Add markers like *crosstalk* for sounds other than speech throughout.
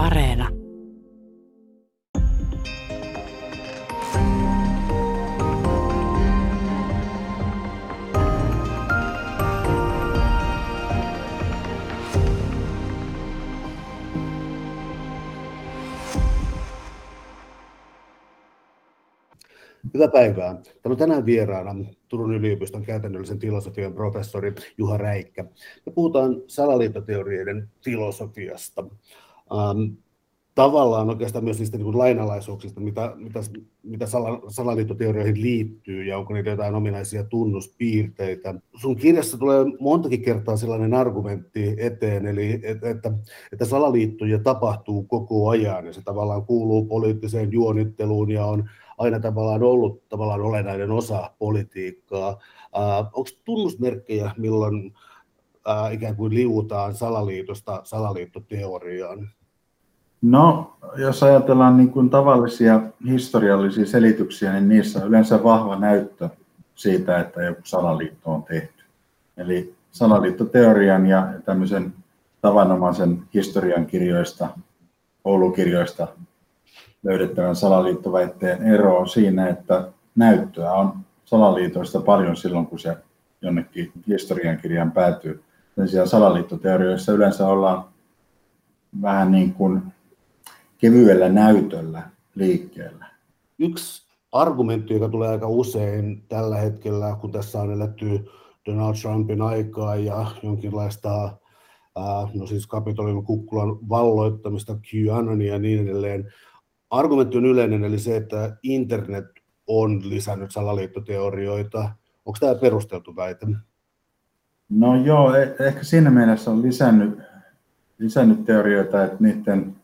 Areena. Hyvää päivää. Täällä on tänään vieraana Turun yliopiston käytännöllisen filosofian professori Juha Räikkä. Me puhutaan salaliittoteorioiden filosofiasta. Ähm, tavallaan oikeastaan myös niistä niin lainalaisuuksista, mitä, mitä, mitä sala, salaliittoteorioihin liittyy ja onko niitä jotain ominaisia tunnuspiirteitä. Sun kirjassa tulee montakin kertaa sellainen argumentti eteen, eli että, että, että salaliittoja tapahtuu koko ajan ja se tavallaan kuuluu poliittiseen juonitteluun ja on aina tavallaan ollut tavallaan olennainen osa politiikkaa. Äh, onko tunnusmerkkejä, milloin äh, ikään kuin liuutaan salaliitosta salaliittoteoriaan? No, jos ajatellaan niin kuin tavallisia historiallisia selityksiä, niin niissä on yleensä vahva näyttö siitä, että joku salaliitto on tehty. Eli salaliittoteorian ja tämmöisen tavanomaisen historian kirjoista, koulukirjoista löydettävän salaliittoväitteen ero on siinä, että näyttöä on salaliitoista paljon silloin, kun se jonnekin historiankirjaan päätyy. Sen sijaan salaliittoteorioissa yleensä ollaan vähän niin kuin kevyellä näytöllä liikkeellä. Yksi argumentti, joka tulee aika usein tällä hetkellä, kun tässä on eletty Donald Trumpin aikaa ja jonkinlaista no siis Kapitolin kukkulan valloittamista, QAnonia ja niin edelleen, argumentti on yleinen, eli se, että internet on lisännyt salaliittoteorioita. Onko tämä perusteltu väite? No joo, e- ehkä siinä mielessä on lisännyt, lisännyt teorioita, että niiden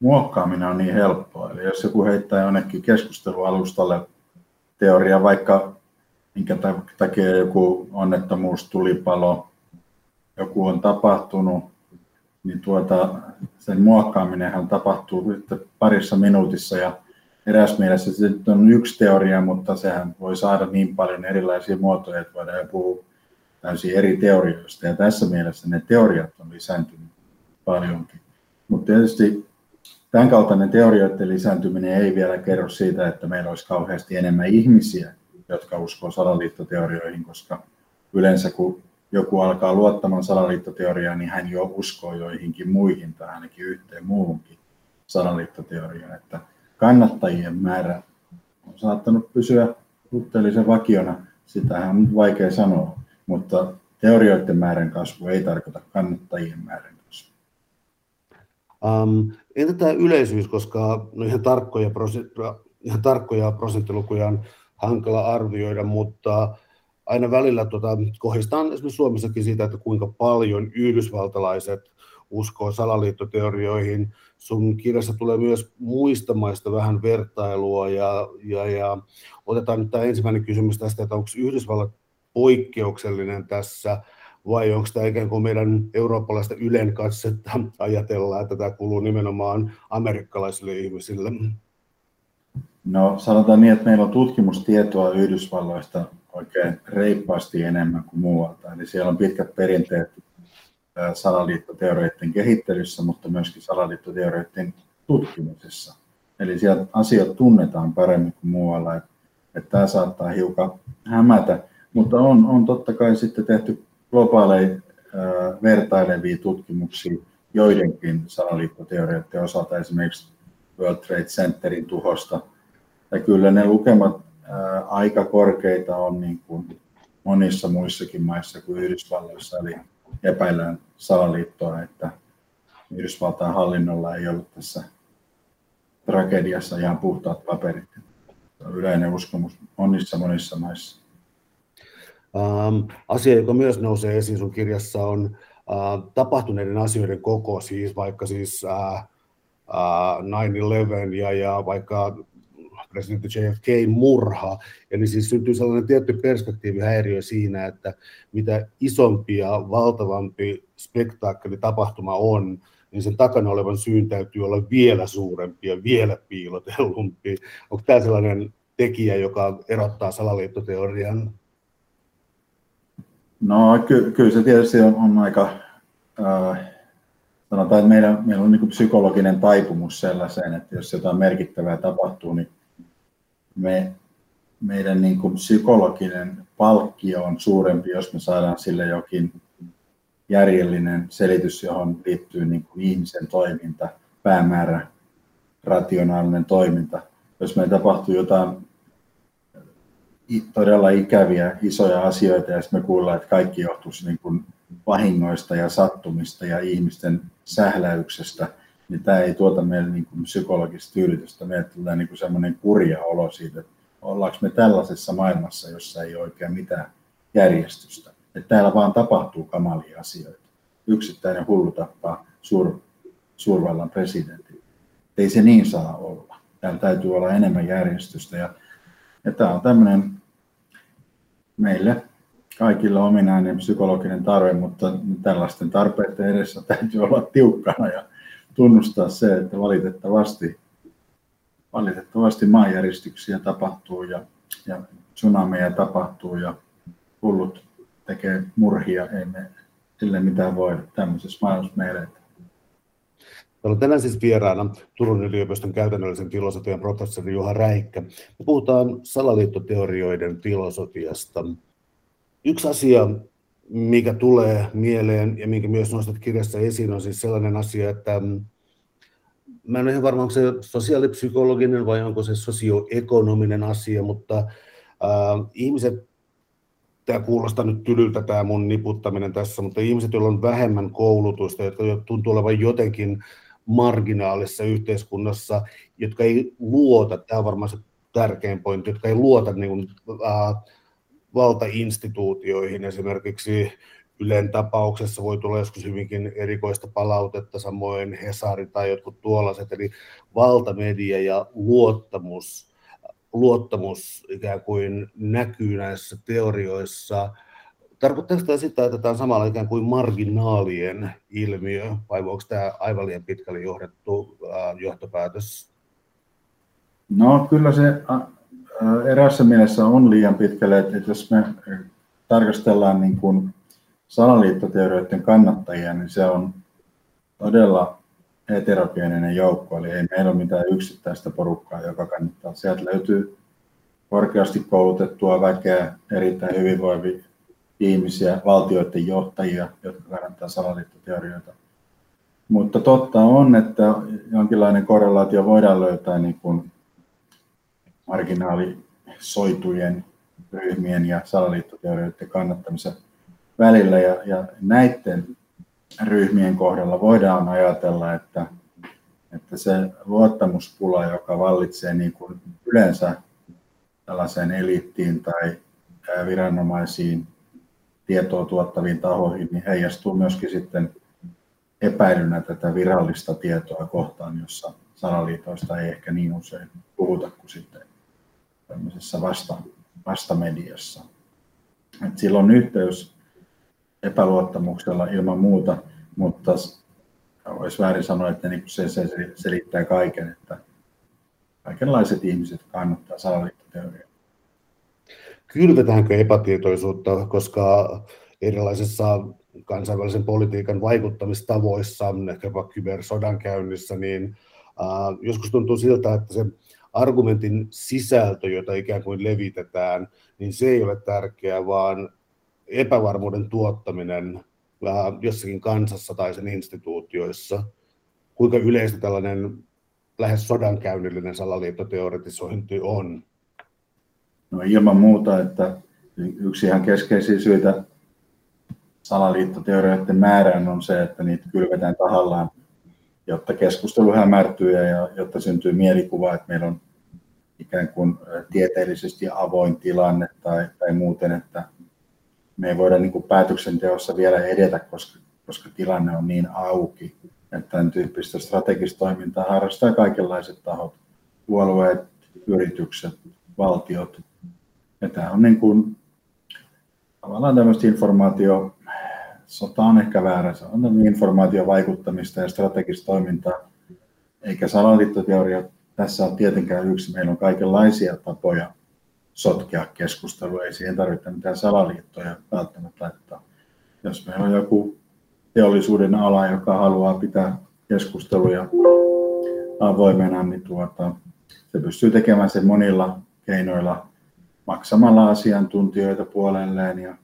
muokkaaminen on niin helppoa. Eli jos joku heittää jonnekin keskustelualustalle teoria, vaikka minkä takia joku onnettomuus, tulipalo, joku on tapahtunut, niin tuota, sen muokkaaminenhan tapahtuu parissa minuutissa ja eräs mielessä se on yksi teoria, mutta sehän voi saada niin paljon erilaisia muotoja, että voidaan puhua täysin eri teorioista. Ja tässä mielessä ne teoriat on lisääntynyt paljonkin. Mutta tietysti tämän kaltainen teorioiden lisääntyminen ei vielä kerro siitä, että meillä olisi kauheasti enemmän ihmisiä, jotka uskoo salaliittoteorioihin, koska yleensä kun joku alkaa luottamaan salaliittoteoriaan, niin hän jo uskoo joihinkin muihin tai ainakin yhteen muuhunkin salaliittoteoriaan. Että kannattajien määrä on saattanut pysyä suhteellisen vakiona, sitähän on vaikea sanoa, mutta teorioiden määrän kasvu ei tarkoita kannattajien määrän. Um, entä tämä yleisyys, koska no ihan, tarkkoja ihan tarkkoja prosenttilukuja on hankala arvioida, mutta aina välillä tuota, kohdistaan esimerkiksi Suomessakin siitä, että kuinka paljon yhdysvaltalaiset uskoo salaliittoteorioihin. Sun kirjassa tulee myös muista maista vähän vertailua ja, ja, ja otetaan nyt tämä ensimmäinen kysymys tästä, että onko Yhdysvallat poikkeuksellinen tässä vai onko tämä ikään kuin meidän eurooppalaista ylen katsetta ajatella, että tämä kuuluu nimenomaan amerikkalaisille ihmisille? No sanotaan niin, että meillä on tutkimustietoa Yhdysvalloista oikein reippaasti enemmän kuin muualta. Eli siellä on pitkät perinteet salaliittoteorioiden kehittelyssä, mutta myöskin salaliittoteorioiden tutkimisessa. Eli sieltä asiat tunnetaan paremmin kuin muualla. Että, että tämä saattaa hiukan hämätä, mutta on, on totta kai sitten tehty globaaleja äh, vertailevia tutkimuksia joidenkin salaliittoteorioiden osalta, esimerkiksi World Trade Centerin tuhosta. Ja kyllä ne lukemat aika korkeita on niin kuin monissa muissakin maissa kuin Yhdysvalloissa, eli epäillään salaliittoa, että Yhdysvaltain hallinnolla ei ollut tässä tragediassa ihan puhtaat paperit. Yleinen uskomus monissa monissa maissa. Um, asia, joka myös nousee esiin sun kirjassa, on uh, tapahtuneiden asioiden koko, siis vaikka siis uh, uh, 9-11 ja, ja vaikka presidentti JFK murha. Eli siis syntyy sellainen tietty perspektiivihäiriö siinä, että mitä isompi ja valtavampi spektaakkeli tapahtuma on, niin sen takana olevan syyn täytyy olla vielä suurempi ja vielä piilotellumpi. Onko tämä sellainen tekijä, joka erottaa salaliittoteorian? No ky- kyllä se tietysti on, on aika, äh, sanotaan, että meillä, meillä on niin psykologinen taipumus sellaiseen, että jos jotain merkittävää tapahtuu, niin me, meidän niin kuin psykologinen palkkio on suurempi, jos me saadaan sille jokin järjellinen selitys, johon liittyy niin kuin ihmisen toiminta, päämäärä, rationaalinen toiminta. Jos meillä tapahtuu jotain todella ikäviä, isoja asioita ja sitten me kuullaan, että kaikki johtuisi niin kuin vahingoista ja sattumista ja ihmisten sähläyksestä, niin tämä ei tuota meille niin kuin psykologista tyydytystä. Meille tulee niin kuin semmoinen kurja olo siitä, että ollaanko me tällaisessa maailmassa, jossa ei ole oikein mitään järjestystä. Että täällä vaan tapahtuu kamalia asioita. Yksittäinen hullu tappaa suur, suurvallan presidentin. Ei se niin saa olla. Täällä täytyy olla enemmän järjestystä. Ja, ja tämä on tämmöinen meille kaikilla ominainen psykologinen tarve, mutta tällaisten tarpeiden edessä täytyy olla tiukkana ja tunnustaa se, että valitettavasti, valitettavasti maanjäristyksiä tapahtuu ja, ja tsunameja tapahtuu ja hullut tekee murhia, ei me sille mitään voi tämmöisessä maailmassa meille. Täällä on tänään siis vieraana Turun yliopiston käytännöllisen filosofian professori Juha Räikkä. Me puhutaan salaliittoteorioiden filosofiasta. Yksi asia, mikä tulee mieleen ja minkä myös nostat kirjassa esiin, on siis sellainen asia, että mm, mä en ole ihan varma, onko se sosiaalipsykologinen vai onko se sosioekonominen asia, mutta äh, ihmiset, tämä kuulostaa nyt tylyltä tämä mun niputtaminen tässä, mutta ihmiset, joilla on vähemmän koulutusta, jotka tuntuu olevan jotenkin marginaalissa yhteiskunnassa, jotka ei luota, tämä on varmaan se tärkein pointti, jotka ei luota niin kuin, äh, valtainstituutioihin. Esimerkiksi Ylen tapauksessa voi tulla joskus hyvinkin erikoista palautetta, samoin Hesari tai jotkut tuollaiset, eli valtamedia ja luottamus, luottamus ikään kuin näkyy näissä teorioissa. Tarkoittaako tämä sitä, että tämä on samalla ikään kuin marginaalien ilmiö, vai onko tämä aivan liian pitkälle johdettu johtopäätös? No kyllä se erässä mielessä on liian pitkälle, että jos me tarkastellaan niin kuin salaliittoteorioiden kannattajia, niin se on todella heterogeeninen joukko, eli ei meillä ole mitään yksittäistä porukkaa, joka kannattaa. Sieltä löytyy korkeasti koulutettua väkeä, erittäin hyvinvoivia ihmisiä, valtioiden johtajia, jotka kannattaa salaliittoteorioita. Mutta totta on, että jonkinlainen korrelaatio voidaan löytää niin kuin marginaalisoitujen ryhmien ja salaliittoteorioiden kannattamisen välillä. Ja, ja näiden ryhmien kohdalla voidaan ajatella, että, että se luottamuspula, joka vallitsee niin kuin yleensä tällaiseen eliittiin tai viranomaisiin tietoa tuottaviin tahoihin, niin heijastuu myöskin sitten epäilynä tätä virallista tietoa kohtaan, jossa salaliitoista ei ehkä niin usein puhuta kuin sitten tämmöisessä vasta, vastamediassa. Et sillä on yhteys epäluottamuksella ilman muuta, mutta olisi väärin sanoa, että niin se, se selittää kaiken, että kaikenlaiset ihmiset kannattaa salaliittoteoriaa. Kylvetäänkö epätietoisuutta, koska erilaisissa kansainvälisen politiikan vaikuttamistavoissa, ehkäpä kybersodankäynnissä, niin äh, joskus tuntuu siltä, että se argumentin sisältö, jota ikään kuin levitetään, niin se ei ole tärkeää, vaan epävarmuuden tuottaminen jossakin kansassa tai sen instituutioissa. Kuinka yleistä tällainen lähes sodankäynnillinen salaliittoteoretisointi on? No ilman muuta, että yksi ihan keskeisiä syitä salaliittoteorioiden määrään on se, että niitä kylvetään tahallaan, jotta keskustelu hämärtyy ja jotta syntyy mielikuva, että meillä on ikään kuin tieteellisesti avoin tilanne tai, tai muuten, että me ei voida niin kuin päätöksenteossa vielä edetä, koska, koska tilanne on niin auki. Että tämän tyyppistä strategista toimintaa harrastaa kaikenlaiset tahot, puolueet, yritykset, valtiot. Ja tämä on niin kuin, tavallaan tämmöistä informaatio, sota on ehkä väärä, se on informaatiovaikuttamista ja strategista toimintaa, eikä salaliittoteoria tässä on tietenkään yksi. Meillä on kaikenlaisia tapoja sotkea keskustelua. Ei siihen tarvitse mitään salaliittoja välttämättä laittaa. Jos meillä on joku teollisuuden ala, joka haluaa pitää keskusteluja avoimena, niin tuota, se pystyy tekemään sen monilla keinoilla maksamalla asiantuntijoita puolelleen. Ja,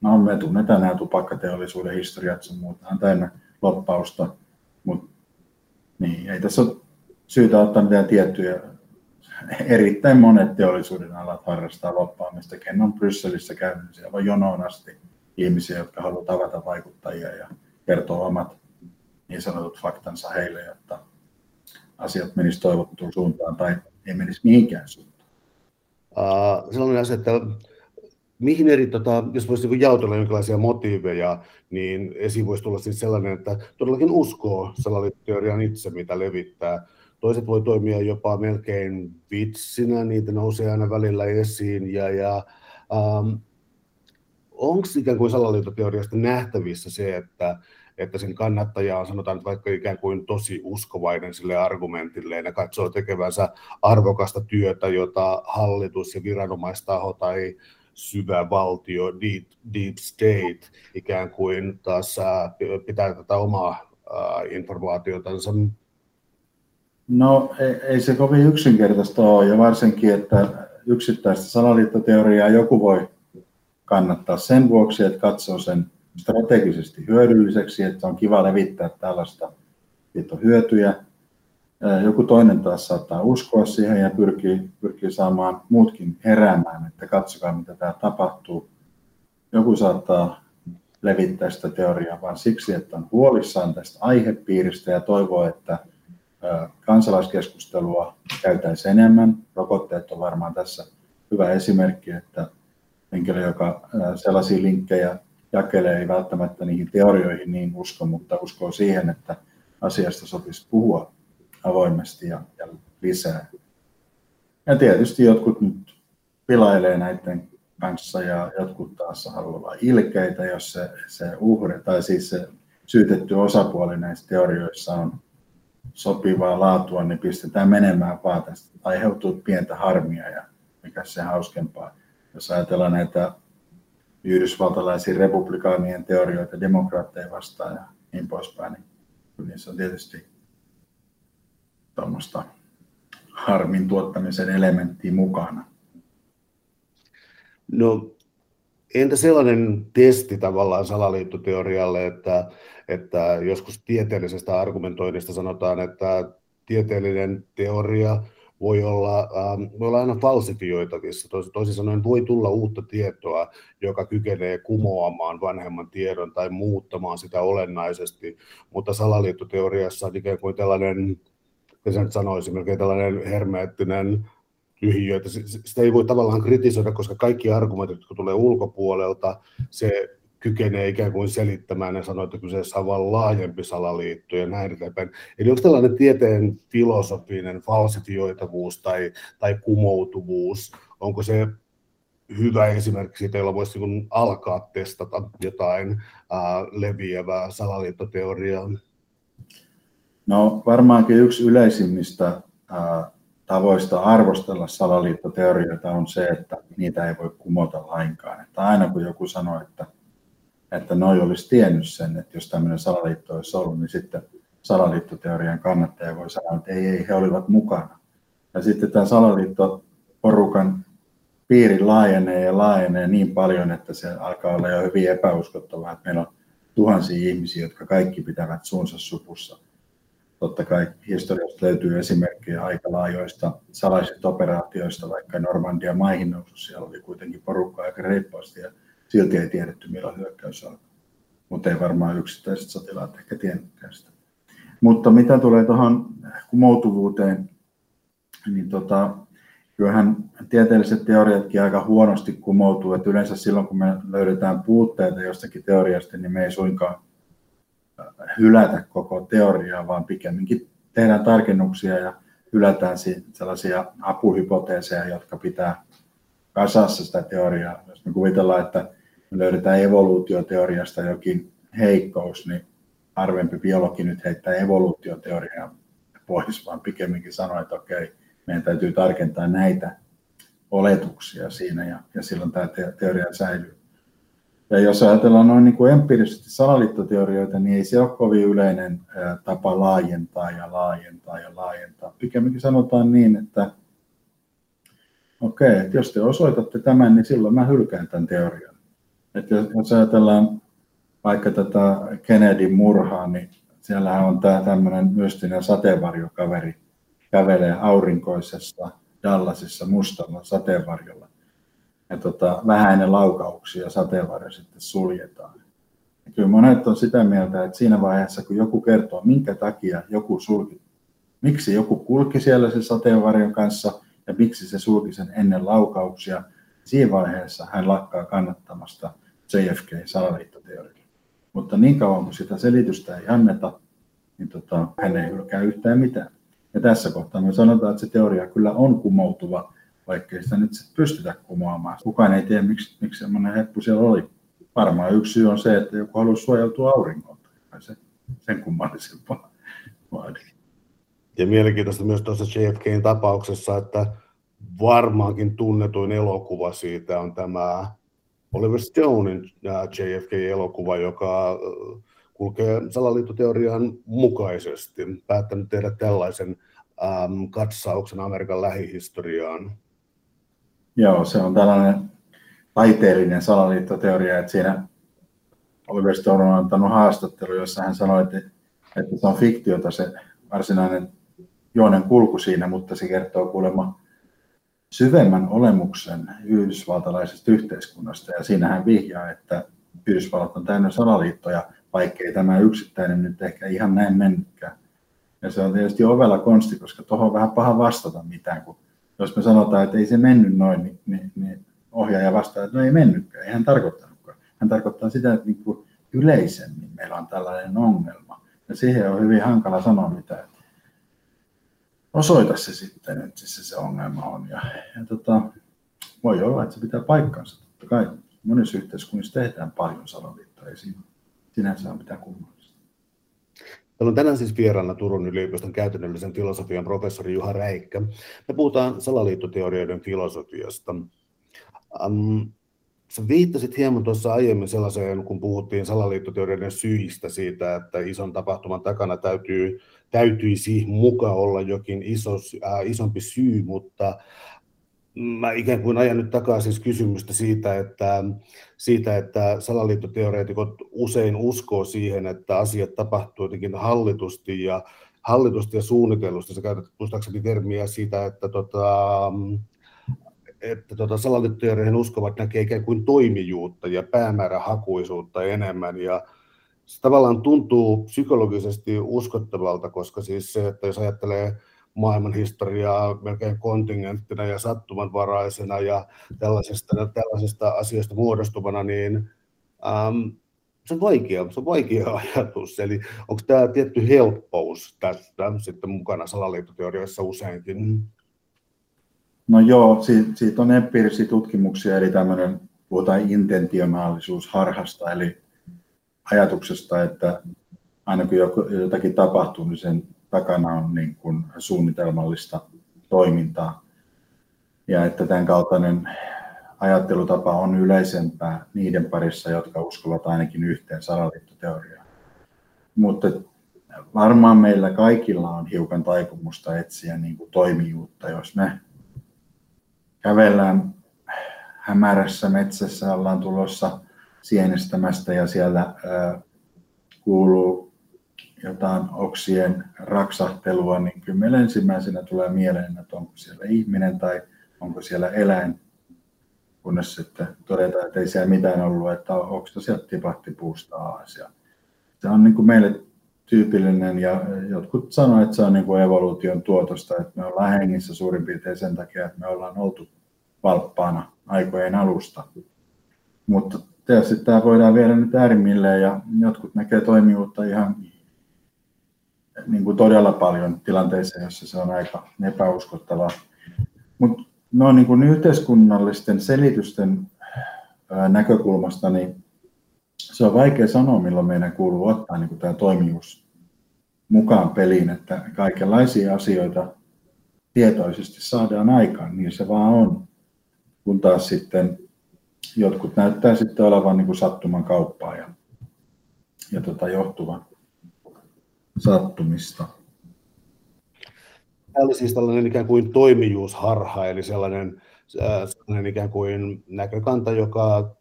no, me tunnetaan nämä tupakkateollisuuden historiat sun muuta, on täynnä loppausta, mutta niin, ei tässä ole syytä ottaa mitään tiettyjä. Erittäin monet teollisuuden alat harrastaa loppaamista. Ken on Brysselissä käynyt, siellä on jonoon asti ihmisiä, jotka haluavat tavata vaikuttajia ja kertoa omat niin sanotut faktansa heille, jotta asiat menisivät toivottuun suuntaan tai ei menisi mihinkään suuntaan. Sellainen asia, että mihin eri, tota, jos voisi niin jaotella jonkinlaisia motiiveja, niin esiin voisi tulla siis sellainen, että todellakin uskoo salaliittoteorian itse, mitä levittää. Toiset voi toimia jopa melkein vitsinä, niitä nousee aina välillä esiin. Ja, ja um, onko ikään kuin salaliittoteoriasta nähtävissä se, että, että sen kannattaja on sanotaan vaikka ikään kuin tosi uskovainen sille argumentille ja katsoo tekevänsä arvokasta työtä, jota hallitus ja viranomaistaho tai syvä valtio, deep, deep state, ikään kuin taas pitää tätä omaa informaatiotansa? No ei, se kovin yksinkertaista ole, ja varsinkin, että yksittäistä salaliittoteoriaa joku voi kannattaa sen vuoksi, että katsoo sen strategisesti hyödylliseksi, että on kiva levittää tällaista, että hyötyjä. Joku toinen taas saattaa uskoa siihen ja pyrkii, pyrkii saamaan muutkin heräämään, että katsokaa mitä tämä tapahtuu. Joku saattaa levittää sitä teoriaa vain siksi, että on huolissaan tästä aihepiiristä ja toivoo, että kansalaiskeskustelua käytäisiin enemmän. Rokotteet on varmaan tässä hyvä esimerkki, että henkilö, joka sellaisia linkkejä jakelee, ei välttämättä niihin teorioihin niin usko, mutta uskoo siihen, että asiasta sopisi puhua avoimesti ja, ja lisää. Ja tietysti jotkut nyt pilailee näiden kanssa ja jotkut taas haluaa olla ilkeitä, jos se, se uhre tai siis se syytetty osapuoli näissä teorioissa on sopivaa laatua, niin pistetään menemään vaan tästä. Aiheutuu pientä harmia ja mikä se hauskempaa. Jos ajatellaan näitä yhdysvaltalaisia republikaanien teorioita demokraatteja vastaan ja niin poispäin, niin niissä on tietysti tuommoista harmin tuottamisen elementtiä mukana. No entä sellainen testi tavallaan salaliittoteorialle, että, että joskus tieteellisestä argumentoinnista sanotaan, että tieteellinen teoria voi olla, ähm, voi olla aina falsifioitavissa. Toisin sanoen voi tulla uutta tietoa, joka kykenee kumoamaan vanhemman tiedon tai muuttamaan sitä olennaisesti, mutta salaliittoteoriassa on ikään kuin tällainen, mitä nyt sanoisin, melkein tällainen hermeettinen tyhjiö, että sitä ei voi tavallaan kritisoida, koska kaikki argumentit, jotka tulee ulkopuolelta, se kykenee ikään kuin selittämään ja sanoa, että kyseessä on vain laajempi salaliitto ja näin eteenpäin. Eli onko tällainen tieteen filosofinen falsifioitavuus tai, tai kumoutuvuus, onko se hyvä esimerkki siitä, jolla voisi niin alkaa testata jotain ää, leviävää salaliittoteoriaa? No varmaankin yksi yleisimmistä ää, tavoista arvostella salaliittoteorioita on se, että niitä ei voi kumota lainkaan. Että aina kun joku sanoo, että että noi olisi tiennyt sen, että jos tämmöinen salaliitto olisi ollut, niin sitten salaliittoteorian kannattaja voi sanoa, että ei, ei, he olivat mukana. Ja sitten tämä salaliittoporukan piiri laajenee ja laajenee niin paljon, että se alkaa olla jo hyvin epäuskottavaa, että meillä on tuhansia ihmisiä, jotka kaikki pitävät suunsa supussa. Totta kai historiasta löytyy esimerkkejä aika laajoista salaisista operaatioista, vaikka Normandia maihin nousu, siellä oli kuitenkin porukka aika reippaasti ja silti ei tiedetty milloin hyökkäys alkoi. Mutta ei varmaan yksittäiset sotilaat ehkä tiennytkään sitä. Mutta mitä tulee tuohon kumoutuvuuteen, niin tota, kyllähän tieteelliset teoriatkin aika huonosti kumoutuu. Että yleensä silloin, kun me löydetään puutteita jostakin teoriasta, niin me ei suinkaan hylätä koko teoriaa, vaan pikemminkin tehdään tarkennuksia ja hylätään sellaisia apuhypoteeseja, jotka pitää kasassa sitä teoriaa. Jos me kuvitellaan, että me löydetään evoluutioteoriasta jokin heikkous, niin harvempi biologi nyt heittää evoluutioteoriaa pois, vaan pikemminkin sanoo, että okei, meidän täytyy tarkentaa näitä oletuksia siinä ja, ja silloin tämä te- teoria säilyy. Ja jos ajatellaan noin niin kuin empiirisesti salaliittoteorioita, niin ei se ole kovin yleinen tapa laajentaa ja laajentaa ja laajentaa. Pikemminkin sanotaan niin, että okei, okay, että jos te osoitatte tämän, niin silloin mä hylkään tämän teorian. Että jos, ajatellaan vaikka tätä Kennedyn murhaa, niin siellä on tämä tämmöinen mystinen sateenvarjokaveri, kävelee aurinkoisessa Dallasissa mustalla sateenvarjolla. Ja tota, vähäinen laukauksia ja sateenvarjo sitten suljetaan. Ja kyllä monet on sitä mieltä, että siinä vaiheessa, kun joku kertoo, minkä takia joku sulki, miksi joku kulki siellä sen sateenvarjon kanssa ja miksi se sulki sen ennen laukauksia, siinä vaiheessa hän lakkaa kannattamasta JFK-salaliittoteoriaa. Mutta niin kauan kuin sitä selitystä ei anneta, niin tota, hän ei hylkää yhtään mitään. Ja tässä kohtaa me sanotaan, että se teoria kyllä on kumoutuva, vaikkei sitä nyt sit pystytä kumoamaan. Kukaan ei tiedä, miksi, miksi semmoinen heppu siellä oli. Varmaan yksi syy on se, että joku haluaa suojautua auringolta. Se, sen kummallisempaa vaadi. Ja mielenkiintoista myös tuossa JFKin tapauksessa, että varmaankin tunnetuin elokuva siitä on tämä Oliver Stonein JFK-elokuva, joka kulkee salaliittoteorian mukaisesti, päättänyt tehdä tällaisen äm, katsauksen Amerikan lähihistoriaan. Joo, se on tällainen taiteellinen salaliittoteoria, että siinä Oliver Stone on antanut haastattelu, jossa hän sanoi, että, että se on fiktiota se varsinainen juonen kulku siinä, mutta se kertoo kuulemma syvemmän olemuksen yhdysvaltalaisesta yhteiskunnasta. Ja siinä hän vihjaa, että Yhdysvallat on täynnä salaliittoja, vaikkei tämä yksittäinen nyt ehkä ihan näin mennytkään. Ja se on tietysti ovella konsti, koska tuohon on vähän paha vastata mitään, kun jos me sanotaan, että ei se mennyt noin, niin, niin, niin ohjaaja vastaa, että no ei mennytkään, ei hän tarkoittanutkaan. Hän tarkoittaa sitä, että niin kuin yleisemmin meillä on tällainen ongelma. Ja siihen on hyvin hankala sanoa mitään. Osoita se sitten, että se, se ongelma on. Ja, ja tota, voi olla, että se pitää paikkansa. Totta kai monissa yhteiskunnissa tehdään paljon salaliittoja. Siinä sinänsä on mitään kummallista. Täällä on tänään siis vieraana Turun yliopiston käytännöllisen filosofian professori Juha Räikkä. Me puhutaan salaliittoteorioiden filosofiasta. Um, sä viittasit hieman tuossa aiemmin sellaiseen, kun puhuttiin salaliittoteorioiden syistä siitä, että ison tapahtuman takana täytyy, täytyisi mukaan olla jokin iso, äh, isompi syy, mutta mä ikään kuin ajan nyt takaa siis kysymystä siitä, että, siitä, että salaliittoteoreetikot usein uskoo siihen, että asiat tapahtuu jotenkin hallitusti ja hallitusti ja suunnitellusti. Sä käytät muistaakseni termiä siitä, että, tota, että tota, salaliittoteorioihin uskovat näkee ikään kuin toimijuutta ja päämäärähakuisuutta enemmän. Ja se tavallaan tuntuu psykologisesti uskottavalta, koska siis se, että jos ajattelee maailman historiaa melkein kontingenttina ja sattumanvaraisena ja tällaisesta, tällaisesta asiasta muodostuvana, niin ähm, se on vaikea, se on vaikea *laughs* ajatus. Eli onko tämä tietty helppous tästä sitten mukana salaliittoteoriassa useinkin? No joo, siitä, siitä on empiirisiä tutkimuksia, eli tämmöinen, puhutaan intentionaalisuusharhasta, eli ajatuksesta, että aina kun jotakin tapahtuu, niin sen takana on niin kuin suunnitelmallista toimintaa. Ja että tämän kaltainen ajattelutapa on yleisempää niiden parissa, jotka uskovat ainakin yhteen salaliittoteoriaan. Mutta varmaan meillä kaikilla on hiukan taipumusta etsiä niin kuin toimijuutta, jos me kävellään hämärässä metsässä, ollaan tulossa sienestämästä ja siellä kuuluu jotain oksien raksahtelua, niin kyllä meillä ensimmäisenä tulee mieleen, että onko siellä ihminen tai onko siellä eläin, kunnes sitten todetaan, että ei siellä mitään ollut, että onko se sieltä tipahti puusta alas. Ja se on niin kuin meille tyypillinen ja jotkut sanoivat, että se on niin kuin evoluution tuotosta, että me ollaan hengissä suurin piirtein sen takia, että me ollaan oltu valppaana aikojen alusta. Mutta tietysti tämä voidaan viedä nyt äärimmilleen ja jotkut näkee toimivuutta ihan niin kuin todella paljon tilanteissa, joissa se on aika epäuskottavaa. Mutta no, niin kuin yhteiskunnallisten selitysten näkökulmasta, niin se on vaikea sanoa, milloin meidän kuuluu ottaa niin kuin tämä toimijuus mukaan peliin, että kaikenlaisia asioita tietoisesti saadaan aikaan, niin se vaan on. Kun taas sitten jotkut näyttää sitten olevan niin kuin sattuman kauppaa ja, ja tota, johtuvan sattumista. Tämä oli siis tällainen ikään kuin toimijuusharha, eli sellainen, äh, sellainen ikään kuin näkökanta, joka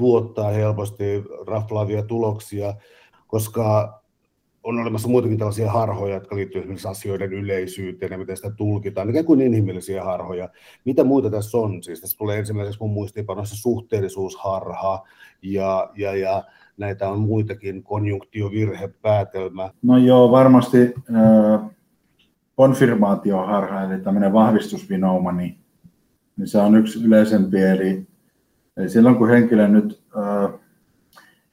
tuottaa helposti raflaavia tuloksia, koska on olemassa muitakin tällaisia harhoja, jotka liittyvät esimerkiksi asioiden yleisyyteen ja miten sitä tulkitaan, ikään kuin inhimillisiä harhoja. Mitä muita tässä on? Siis tässä tulee ensimmäiseksi mun muistiinpanoissa suhteellisuusharha ja, ja, ja näitä on muitakin, konjunktiovirhepäätelmä. No joo, varmasti äh, konfirmaatioharha, eli tämmöinen vahvistusvinouma, niin, niin se on yksi yleisempi, eli, eli silloin kun henkilö nyt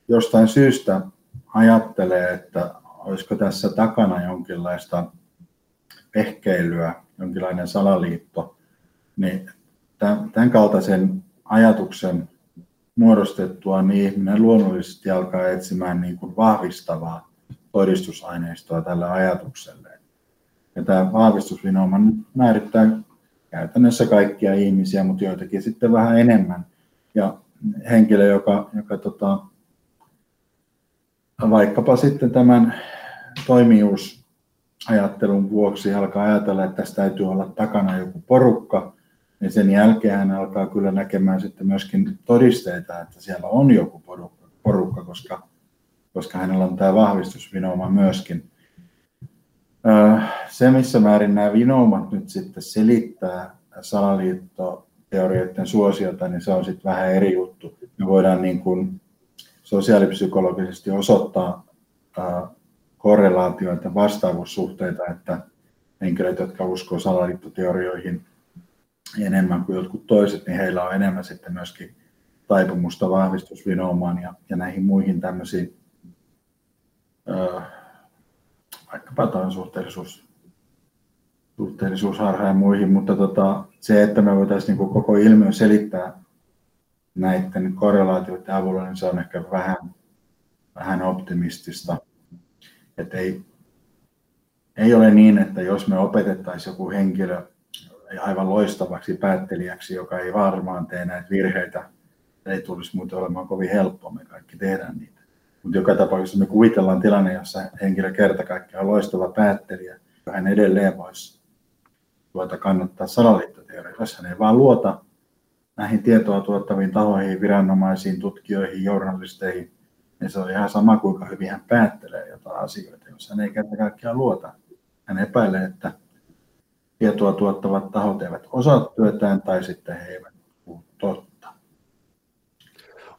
jostain syystä ajattelee, että olisiko tässä takana jonkinlaista ehkeilyä, jonkinlainen salaliitto, niin tämän kaltaisen ajatuksen muodostettua, niin ihminen luonnollisesti alkaa etsimään niin kuin vahvistavaa todistusaineistoa tälle ajatukselle. Ja tämä vahvistusvinooma määrittää käytännössä kaikkia ihmisiä, mutta joitakin sitten vähän enemmän. Ja henkilö, joka, joka tota, vaikkapa sitten tämän toimijuusajattelun vuoksi alkaa ajatella, että tässä täytyy olla takana joku porukka, niin sen jälkeen hän alkaa kyllä näkemään sitten myöskin todisteita, että siellä on joku porukka, porukka koska, koska hänellä on tämä vahvistusvinooma myöskin. Se, missä määrin nämä vinoumat nyt sitten selittää salaliittoteorioiden suosiota, niin se on sitten vähän eri juttu. Me voidaan niin kuin sosiaalipsykologisesti osoittaa korrelaatioita, vastaavuussuhteita, että henkilöt, jotka uskoo salaliittoteorioihin enemmän kuin jotkut toiset, niin heillä on enemmän sitten myöskin taipumusta vahvistusvinoumaan ja, ja näihin muihin tämmöisiin, öö, vaikkapa jotain suhteellisuus, suhteellisuusharha ja muihin, mutta tota, se, että me voitaisiin niin koko ilmiö selittää näiden korrelaatioiden avulla, niin se on ehkä vähän, vähän optimistista. Että ei, ei ole niin, että jos me opetettaisiin joku henkilö aivan loistavaksi päättelijäksi, joka ei varmaan tee näitä virheitä, ei tulisi muuten olemaan kovin helppoa, me kaikki tehdään niitä. Mutta joka tapauksessa me kuvitellaan tilanne, jossa henkilö kerta kaikkiaan on loistava päättelijä, hän edelleen voisi tuota kannattaa salaliittoteoriaa, jos hän ei vaan luota näihin tietoa tuottaviin tahoihin, viranomaisiin, tutkijoihin, journalisteihin, niin se on ihan sama kuinka hyvin hän päättelee jotain asioita, jos hän ei kerta kaikkiaan luota. Hän epäilee, että tietoa tuottavat tahot eivät osaa työtään tai sitten he eivät puhu totta.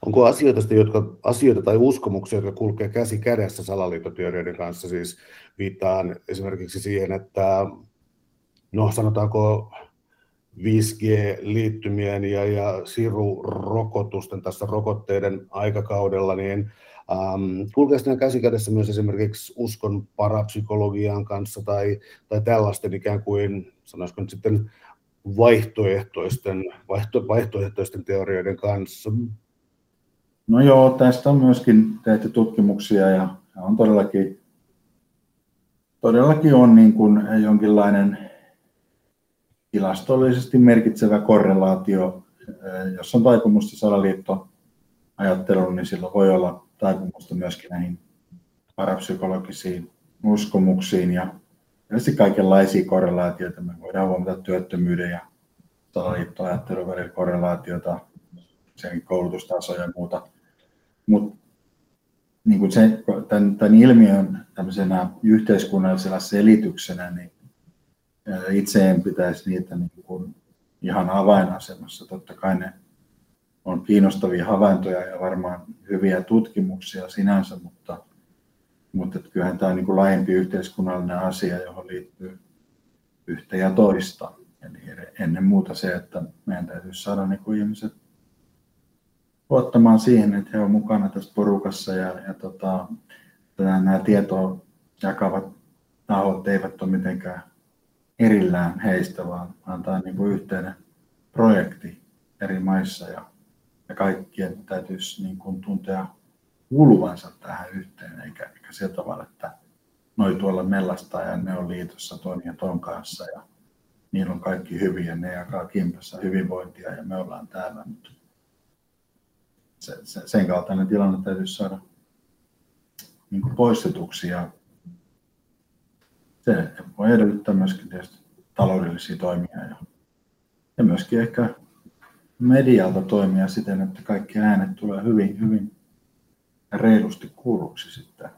Onko asioita, jotka, asioita tai uskomuksia, jotka kulkee käsi kädessä salaliittoteorioiden kanssa? Siis viittaan esimerkiksi siihen, että no sanotaanko 5G-liittymien ja, ja sirurokotusten tässä rokotteiden aikakaudella, niin ähm, kulkee sitten käsikädessä myös esimerkiksi uskon parapsykologian kanssa tai, tai tällaisten ikään kuin, sanoisiko nyt sitten vaihtoehtoisten, vaihto, vaihtoehtoisten teorioiden kanssa? No joo, tästä on myöskin tehty tutkimuksia ja on todellakin, todellakin on niin kuin jonkinlainen tilastollisesti merkitsevä korrelaatio. Jos on taipumusta salaliitto ajatteluun, niin silloin voi olla taipumusta myöskin näihin parapsykologisiin uskomuksiin ja tietysti kaikenlaisia korrelaatioita. Me voidaan huomata työttömyyden ja salaliittoajattelun välillä korrelaatiota, sen koulutustasoja ja muuta. Mutta niin se, tämän, tämän ilmiön tämmöisenä yhteiskunnallisella selityksenä, niin itse en pitäisi niitä niin kuin ihan avainasemassa. Totta kai ne on kiinnostavia havaintoja ja varmaan hyviä tutkimuksia sinänsä, mutta, mutta kyllähän tämä on niin kuin laajempi yhteiskunnallinen asia, johon liittyy yhtä ja toista. Eli ennen muuta se, että meidän täytyy saada niin kuin ihmiset luottamaan siihen, että he ovat mukana tässä porukassa ja, ja tota, nämä tietoa jakavat tahot eivät ole mitenkään erillään heistä, vaan, on niin kuin yhteinen projekti eri maissa ja, ja kaikkien täytyisi niin kuin tuntea kuuluvansa tähän yhteen, eikä, eikä sillä tavalla, että noi tuolla mellastaa ja ne on liitossa ton ja ton kanssa ja niillä on kaikki hyviä, ne jakaa kimpassa hyvinvointia ja me ollaan täällä. Mutta se, se, sen kaltainen tilanne täytyisi saada niin kuin poistetuksi ja se voi edellyttää myöskin tietysti taloudellisia toimia ja, ja myöskin ehkä medialta toimia siten, että kaikki äänet tulee hyvin, hyvin reilusti kuulluksi sitten.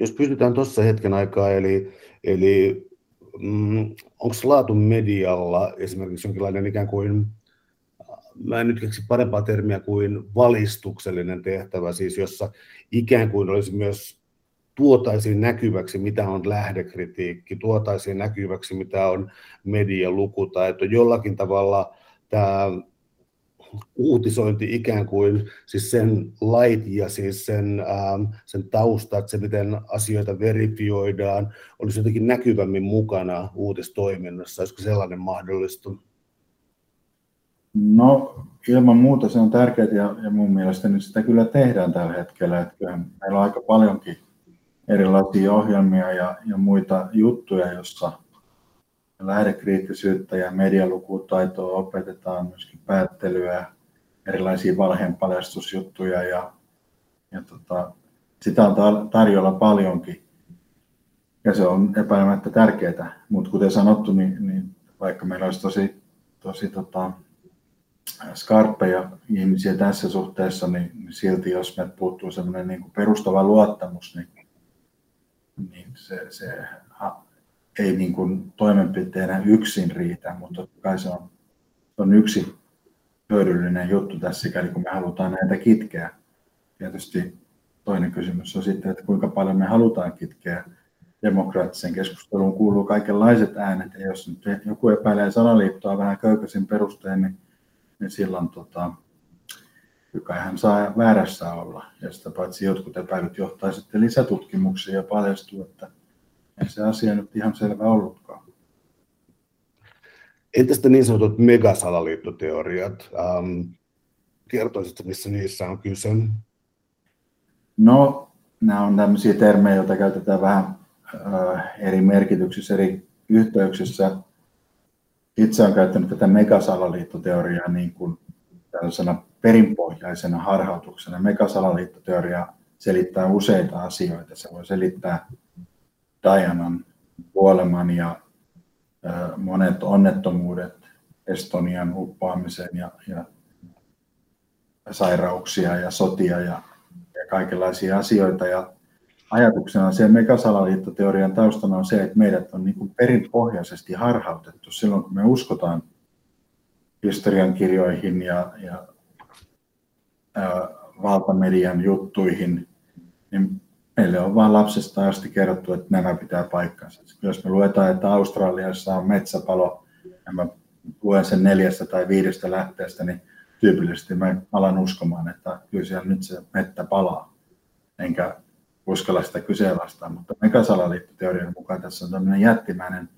Jos pysytään tuossa hetken aikaa, eli, eli mm, onko laatu medialla esimerkiksi jonkinlainen ikään kuin, mä en nyt keksi parempaa termiä kuin valistuksellinen tehtävä, siis jossa ikään kuin olisi myös tuotaisiin näkyväksi, mitä on lähdekritiikki, tuotaisiin näkyväksi, mitä on median lukutaito, jollakin tavalla tämä uutisointi ikään kuin, siis sen lait ja siis sen, ähm, sen tausta, että se miten asioita verifioidaan, olisi jotenkin näkyvämmin mukana uutistoiminnassa, olisiko sellainen mahdollista? No ilman muuta se on tärkeää ja, ja mun mielestä niin sitä kyllä tehdään tällä hetkellä. Että meillä on aika paljonkin erilaisia ohjelmia ja, ja muita juttuja, joissa lähdekriittisyyttä ja medialukutaitoa opetetaan, myöskin päättelyä, erilaisia valheenpaljastusjuttuja ja, ja tota, sitä on tarjolla paljonkin. Ja se on epäilemättä tärkeää, mutta kuten sanottu, niin, niin vaikka meillä olisi tosi, tosi tota, skarppeja ihmisiä tässä suhteessa, niin, niin silti jos me puuttuu semmoinen niin perustava luottamus, niin, niin se, se ei niin kuin toimenpiteenä yksin riitä, mutta totta kai se on, on yksi hyödyllinen juttu tässä sikäli, kun me halutaan näitä kitkeä. Tietysti toinen kysymys on sitten, että kuinka paljon me halutaan kitkeä. Demokraattiseen keskusteluun kuuluu kaikenlaiset äänet, ja jos nyt joku epäilee salaliittoa vähän köykäisin perusteen, niin, niin silloin tota, hän saa väärässä olla. Ja sitä paitsi jotkut epäilyt johtaa sitten lisätutkimuksiin ja paljastuu, että ei se asia nyt ihan selvä ollutkaan. Entä sitten niin sanotut megasalaliittoteoriat? Ähm, kertoisitko, missä niissä on kyse? No, nämä on tämmöisiä termejä, joita käytetään vähän äh, eri merkityksissä, eri yhteyksissä. Itse olen käyttänyt tätä megasalaliittoteoriaa niin kuin tällaisena perinpohjaisena harhautuksena. Megasalaliittoteoria selittää useita asioita. Se voi selittää Dianan kuoleman ja monet onnettomuudet, Estonian uppaamisen ja, ja sairauksia ja sotia ja, ja kaikenlaisia asioita. Ja ajatuksena se megasalaliittoteorian taustana on se, että meidät on niin perinpohjaisesti harhautettu silloin, kun me uskotaan historiankirjoihin ja, ja valtamedian juttuihin, niin meille on vain lapsesta asti kerrottu, että nämä pitää paikkansa. Jos me luetaan, että Australiassa on metsäpalo, ja mä luen sen neljästä tai viidestä lähteestä, niin tyypillisesti mä alan uskomaan, että kyllä siellä nyt se mettä palaa. Enkä uskalla sitä kyseenalaistaa, mutta megasalaliittoteorian mukaan tässä on tämmöinen jättimäinen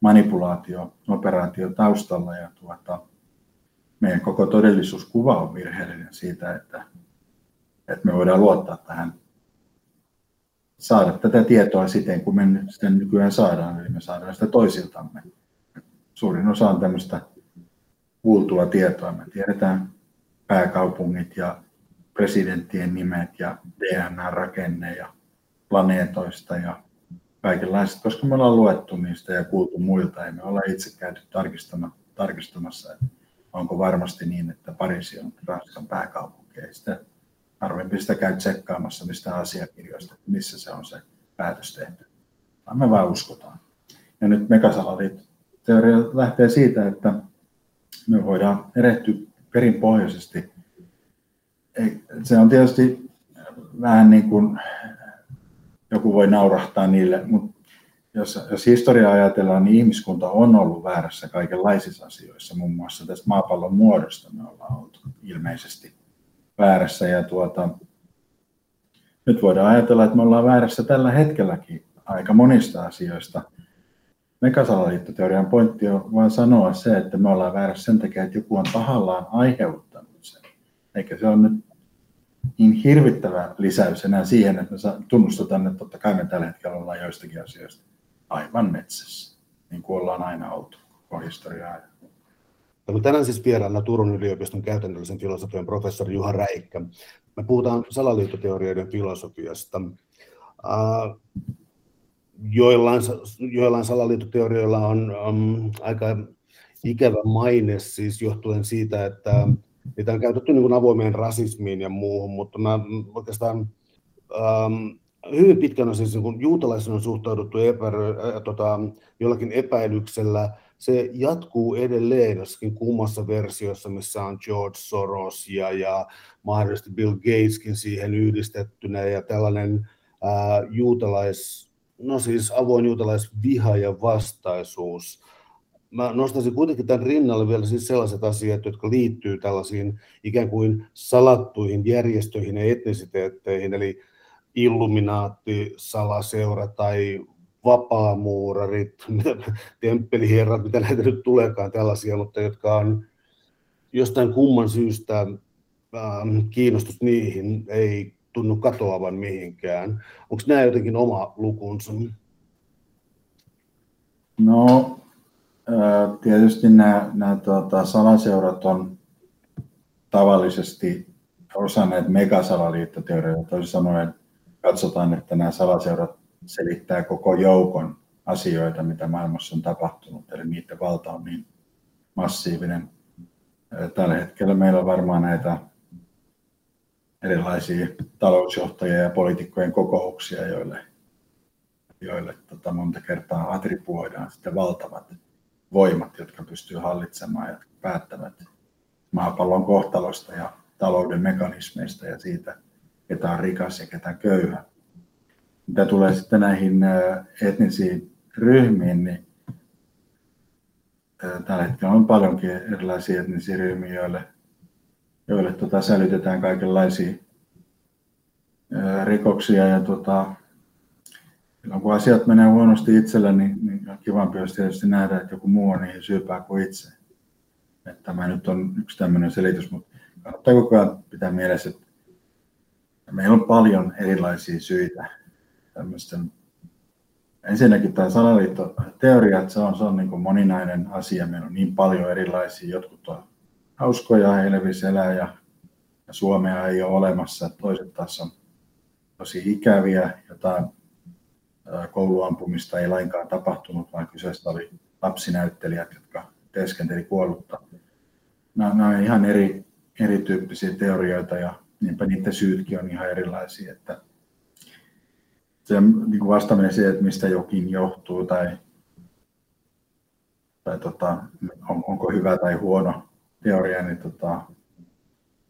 manipulaatio, operaatio taustalla ja tuota, meidän koko todellisuuskuva on virheellinen siitä, että, että me voidaan luottaa tähän saada tätä tietoa siten, kun me sitä nykyään saadaan, eli me saadaan sitä toisiltamme. Suurin osa on tämmöistä kuultua tietoa. Me tiedetään pääkaupungit ja presidenttien nimet ja DNA-rakenne ja planeetoista ja kaikenlaista, koska me ollaan luettu niistä ja kuultu muilta, ja me ollaan itse käyty tarkistamassa, että onko varmasti niin, että Pariisi on Ranskan pääkaupunki. Ei sitä harvempi sitä käy tsekkaamassa mistä asiakirjoista, missä se on se päätös tehty. Me vaan uskotaan. Ja nyt teoria lähtee siitä, että me voidaan erehtyä perinpohjaisesti. Se on tietysti vähän niin kuin joku voi naurahtaa niille, mutta jos, jos historiaa ajatellaan, niin ihmiskunta on ollut väärässä kaikenlaisissa asioissa, muun muassa tästä maapallon muodosta me ollaan oltu ilmeisesti väärässä. Ja tuota, nyt voidaan ajatella, että me ollaan väärässä tällä hetkelläkin aika monista asioista. Megasalaliittoteorian pointti on vain sanoa se, että me ollaan väärässä sen takia, että joku on tahallaan aiheuttanut sen. Eikä se on nyt niin hirvittävä lisäys enää siihen, että me tunnustetaan, että totta kai me tällä hetkellä ollaan joistakin asioista aivan metsässä, niin kuin ollaan aina oltu koko historiaa. Täällä tänään siis vieraana Turun yliopiston käytännöllisen filosofian professori Juha Räikkä. Me puhutaan salaliittoteorioiden filosofiasta. Joillain, joillain salaliittoteorioilla on um, aika ikävä maine siis johtuen siitä, että niitä on käytetty niin kuin avoimeen rasismiin ja muuhun, mutta mä oikeastaan hyvin pitkän on siis niin juutalaisen on suhtauduttu epä, äh, tota, jollakin epäilyksellä. Se jatkuu edelleen jossakin kummassa versiossa, missä on George Soros ja, ja mahdollisesti Bill Gateskin siihen yhdistettynä ja tällainen äh, juutalais, no siis avoin juutalaisviha ja vastaisuus. Mä nostaisin kuitenkin tämän rinnalle vielä siis sellaiset asiat, jotka liittyy tällaisiin ikään kuin salattuihin järjestöihin ja etnisiteetteihin, eli Illuminaatti, salaseura tai vapaamuurarit, *laughs* temppeliherrat, mitä näitä nyt tuleekaan tällaisia, mutta jotka on jostain kumman syystä ähm, kiinnostus niihin ei tunnu katoavan mihinkään. Onko nämä jotenkin oma lukunsa? No, äh, tietysti nämä, nämä tuota, salaseurat on tavallisesti osa näitä megasalaliittoteorioita, toisin sanoen katsotaan, että nämä salaseurat selittää koko joukon asioita, mitä maailmassa on tapahtunut, eli niiden valta on niin massiivinen. Tällä hetkellä meillä on varmaan näitä erilaisia talousjohtajia ja poliitikkojen kokouksia, joille, joille tota, monta kertaa attribuoidaan sitten valtavat voimat, jotka pystyy hallitsemaan ja päättävät maapallon kohtalosta ja talouden mekanismeista ja siitä, ketä on rikas ja ketä köyhä. Mitä tulee sitten näihin etnisiin ryhmiin, niin tällä hetkellä on paljonkin erilaisia etnisiä ryhmiä, joille, joille tota, sälytetään kaikenlaisia rikoksia. Ja tota, kun asiat menee huonosti itsellä, niin, niin kivampi olisi tietysti nähdä, että joku muu on niihin syypää kuin itse. Että tämä nyt on yksi tämmöinen selitys, mutta kannattaa koko ajan pitää mielessä, että meillä on paljon erilaisia syitä tämmöisten Ensinnäkin tämä salaliittoteoria, että se on, se on niin kuin moninainen asia. Meillä on niin paljon erilaisia, jotkut on hauskoja, helvis elää ja, ja Suomea ei ole olemassa. Toiset taas on tosi ikäviä, jotain kouluampumista ei lainkaan tapahtunut, vaan kyseessä oli lapsinäyttelijät, jotka teeskenteli kuollutta. Nämä, nämä on ihan eri, erityyppisiä teorioita ja niinpä niiden syytkin on ihan erilaisia. Että se niin kuin vastaaminen siihen, että mistä jokin johtuu tai, tai tota, on, onko hyvä tai huono teoria, niin tota,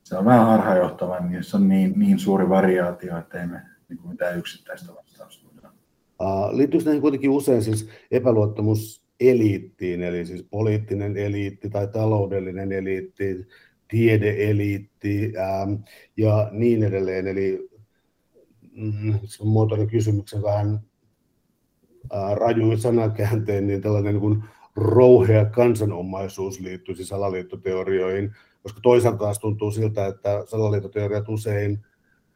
se on vähän harhaanjohtava, niin se on niin, niin suuri variaatio, että ei me niin kuin mitään yksittäistä vastausta Uh, liittyykö näihin kuitenkin usein siis epäluottamus eliittiin, eli siis poliittinen eliitti tai taloudellinen eliitti, tiedeeliitti ähm, ja niin edelleen. Eli mm, muotoinen kysymyksen vähän äh, rajuin sanakäänteen, niin tällainen niin kuin rouhea kansanomaisuus liittyy siis salaliittoteorioihin, koska toisaalta taas tuntuu siltä, että salaliittoteoriat usein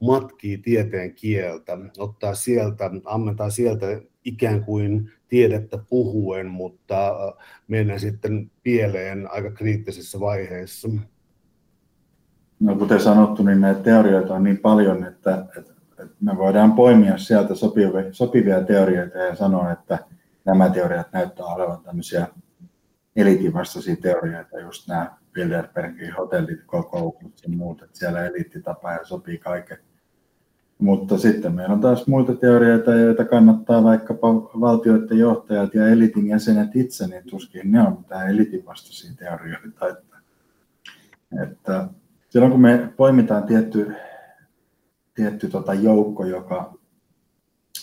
matkii tieteen kieltä, ottaa sieltä, ammentaa sieltä ikään kuin tiedettä puhuen, mutta äh, mennään sitten pieleen aika kriittisessä vaiheessa. No kuten sanottu, niin näitä teorioita on niin paljon, että, että, että me voidaan poimia sieltä sopivia, sopivia teorioita ja sanoa, että nämä teoriat näyttää olevan tämmöisiä eliitivastaisia teorioita, just nämä Bilderbergin hotellit, kokoukset ja muut, että siellä eliitti tapaa ja sopii kaiken. Mutta sitten meillä on taas muita teorioita, joita kannattaa vaikkapa valtioiden johtajat ja elitin jäsenet itse, niin tuskin ne on mitään elitin vastaisia teorioita. Että, että silloin kun me poimitaan tietty, tietty tota joukko, joka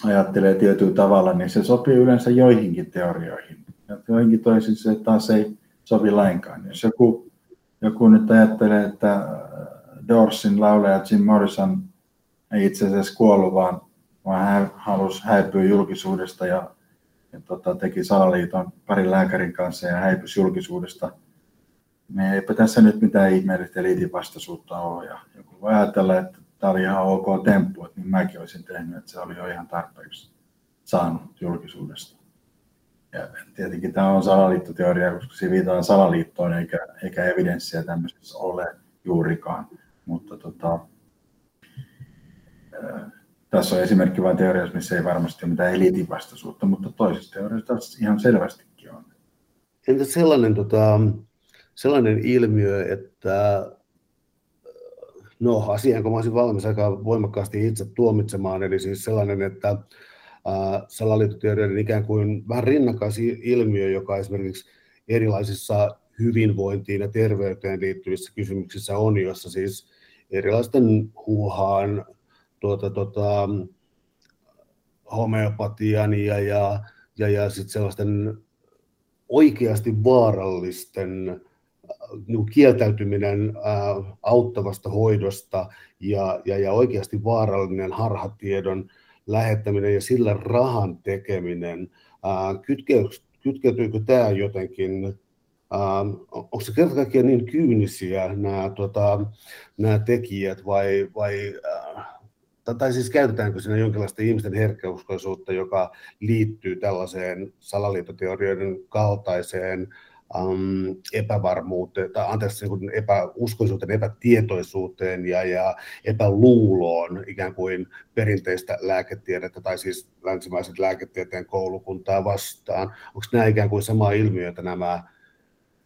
ajattelee tietyllä tavalla, niin se sopii yleensä joihinkin teorioihin. Ja joihinkin toisiin se taas ei sovi lainkaan. Jos joku, joku nyt ajattelee, että Dorsin laulaja Jim Morrison ei itse asiassa kuollut, vaan, vaan hän halusi häipyä julkisuudesta ja, ja tota, teki salaliiton parin lääkärin kanssa ja häipysi julkisuudesta – niin eipä tässä nyt mitään ihmeellistä eliitin vastaisuutta ole. Ja joku voi ajatella, että tämä oli ihan ok temppu, että niin mäkin olisin tehnyt, että se oli jo ihan tarpeeksi saanut julkisuudesta. Ja tietenkin tämä on salaliittoteoria, koska se viitataan salaliittoon eikä, eikä evidenssiä tämmöisessä ole juurikaan. Mutta tota, tässä on esimerkki vain teoriassa, missä ei varmasti ole mitään eliitin vastaisuutta, mutta toisessa teoriassa ihan selvästikin on. Entä sellainen, tota, sellainen ilmiö, että no asian, kun mä olisin valmis aika voimakkaasti itse tuomitsemaan, eli siis sellainen, että salaliittoteorioiden ikään kuin vähän rinnakkaisi ilmiö, joka esimerkiksi erilaisissa hyvinvointiin ja terveyteen liittyvissä kysymyksissä on, jossa siis erilaisten huuhaan, tuota, tuota, homeopatian ja, ja, ja, ja sit sellaisten oikeasti vaarallisten kieltäytyminen auttavasta hoidosta ja, ja, ja oikeasti vaarallinen harhatiedon lähettäminen ja sillä rahan tekeminen, kytkeytyykö tämä jotenkin onko se kerta kaikkiaan niin kyynisiä nämä, tota, nämä tekijät vai, vai tai siis käytetäänkö siinä jonkinlaista ihmisten herkkäuskoisuutta, joka liittyy tällaiseen salaliittoteorioiden kaltaiseen um, epävarmuuteen, tai anteeksi, niin epäuskoisuuteen, epätietoisuuteen ja, ja epäluuloon ikään kuin perinteistä lääketiedettä tai siis länsimaisen lääketieteen koulukuntaa vastaan. Onko nämä ikään kuin sama ilmiö, että nämä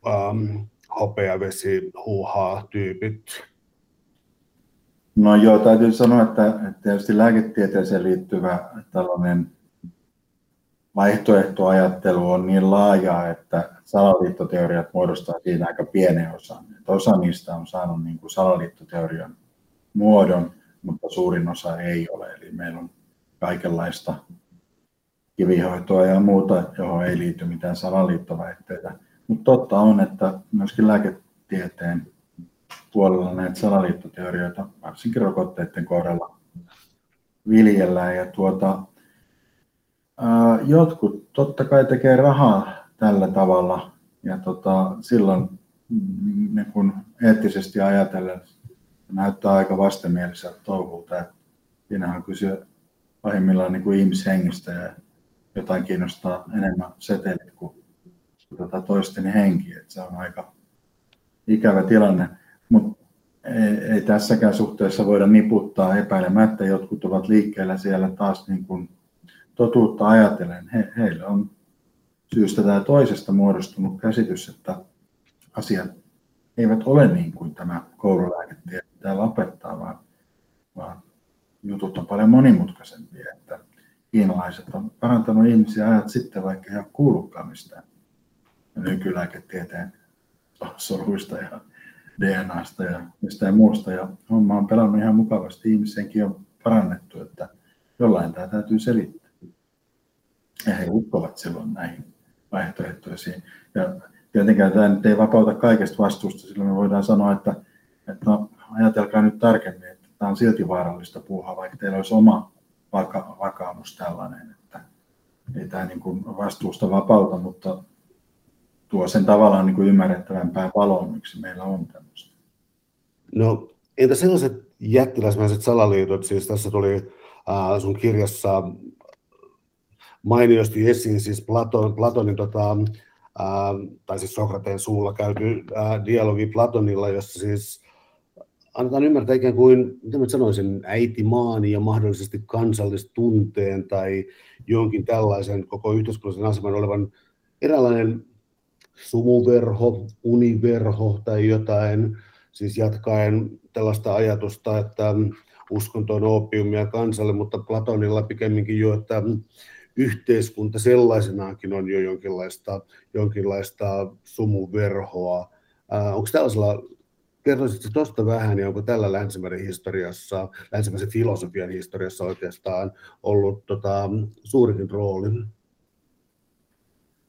um, hopeavesi, huuhaa tyypit? No joo, täytyy sanoa, että, että tietysti lääketieteeseen liittyvä tällainen vaihtoehtoajattelu on niin laajaa, että salaliittoteoriat muodostaa siinä aika pienen osan. Että osa niistä on saanut niin kuin salaliittoteorian muodon, mutta suurin osa ei ole. Eli meillä on kaikenlaista kivihoitoa ja muuta, johon ei liity mitään salaliittoväitteitä. Mutta totta on, että myöskin lääketieteen puolella näitä salaliittoteorioita, varsinkin rokotteiden kohdalla, viljellään. Ja tuota, jotkut totta kai tekee rahaa tällä tavalla, ja tota, silloin mm, niin kun eettisesti ajatellen näyttää aika vastenmieliseltä touhulta. Siinähän on kyse pahimmillaan niin kuin ihmishengistä ja jotain kiinnostaa enemmän setelit kuin tuota toisten henki. Että se on aika ikävä tilanne. Mutta ei, ei tässäkään suhteessa voida niputtaa epäilemättä. Jotkut ovat liikkeellä siellä taas niin kuin totuutta ajatellen. He, heille on syystä tai toisesta muodostunut käsitys, että asiat eivät ole niin kuin tämä koululääketiede pitää lopettaa, vaan, vaan jutut on paljon monimutkaisempia. Että kiinalaiset on parantanut ihmisiä ajat sitten, vaikka ei ole mistään nykylääketieteen soluista ja DNAsta ja mistään muusta. Ja homma on pelannut ihan mukavasti. Ihmisenkin on parannettu, että jollain tämä täytyy selittää. Ja he uskovat silloin näihin vaihtoehtoisiin. Ja tietenkään tämä nyt ei vapauta kaikesta vastuusta, sillä me voidaan sanoa, että, että no, ajatelkaa nyt tarkemmin, että tämä on silti vaarallista puuhaa, vaikka teillä olisi oma vaka- vakaumus tällainen, että ei tämä niin kuin vastuusta vapauta, mutta tuo sen tavallaan niin kuin ymmärrettävämpää valoon, miksi meillä on tämmöistä. No entä sellaiset jättiläismäiset salaliitot, siis tässä tuli äh, sun kirjassa mainiosti esiin siis Platon, Platonin tota, äh, tai siis Sokrateen suulla käyty äh, dialogi Platonilla, jossa siis annetaan ymmärtää ikään kuin, mitä mä sanoisin, äitimaani ja mahdollisesti kansallistunteen tai jonkin tällaisen koko yhteiskunnallisen aseman olevan eräänlainen sumuverho, univerho tai jotain, siis jatkaen tällaista ajatusta, että uskonto on opiumia kansalle, mutta Platonilla pikemminkin jo, että yhteiskunta sellaisenaankin on jo jonkinlaista, jonkinlaista sumuverhoa. Äh, onko tällaisella, kertoisitko tuosta vähän, niin onko tällä länsimäisen historiassa, länsimäisen filosofian historiassa oikeastaan ollut tota, suurikin rooli?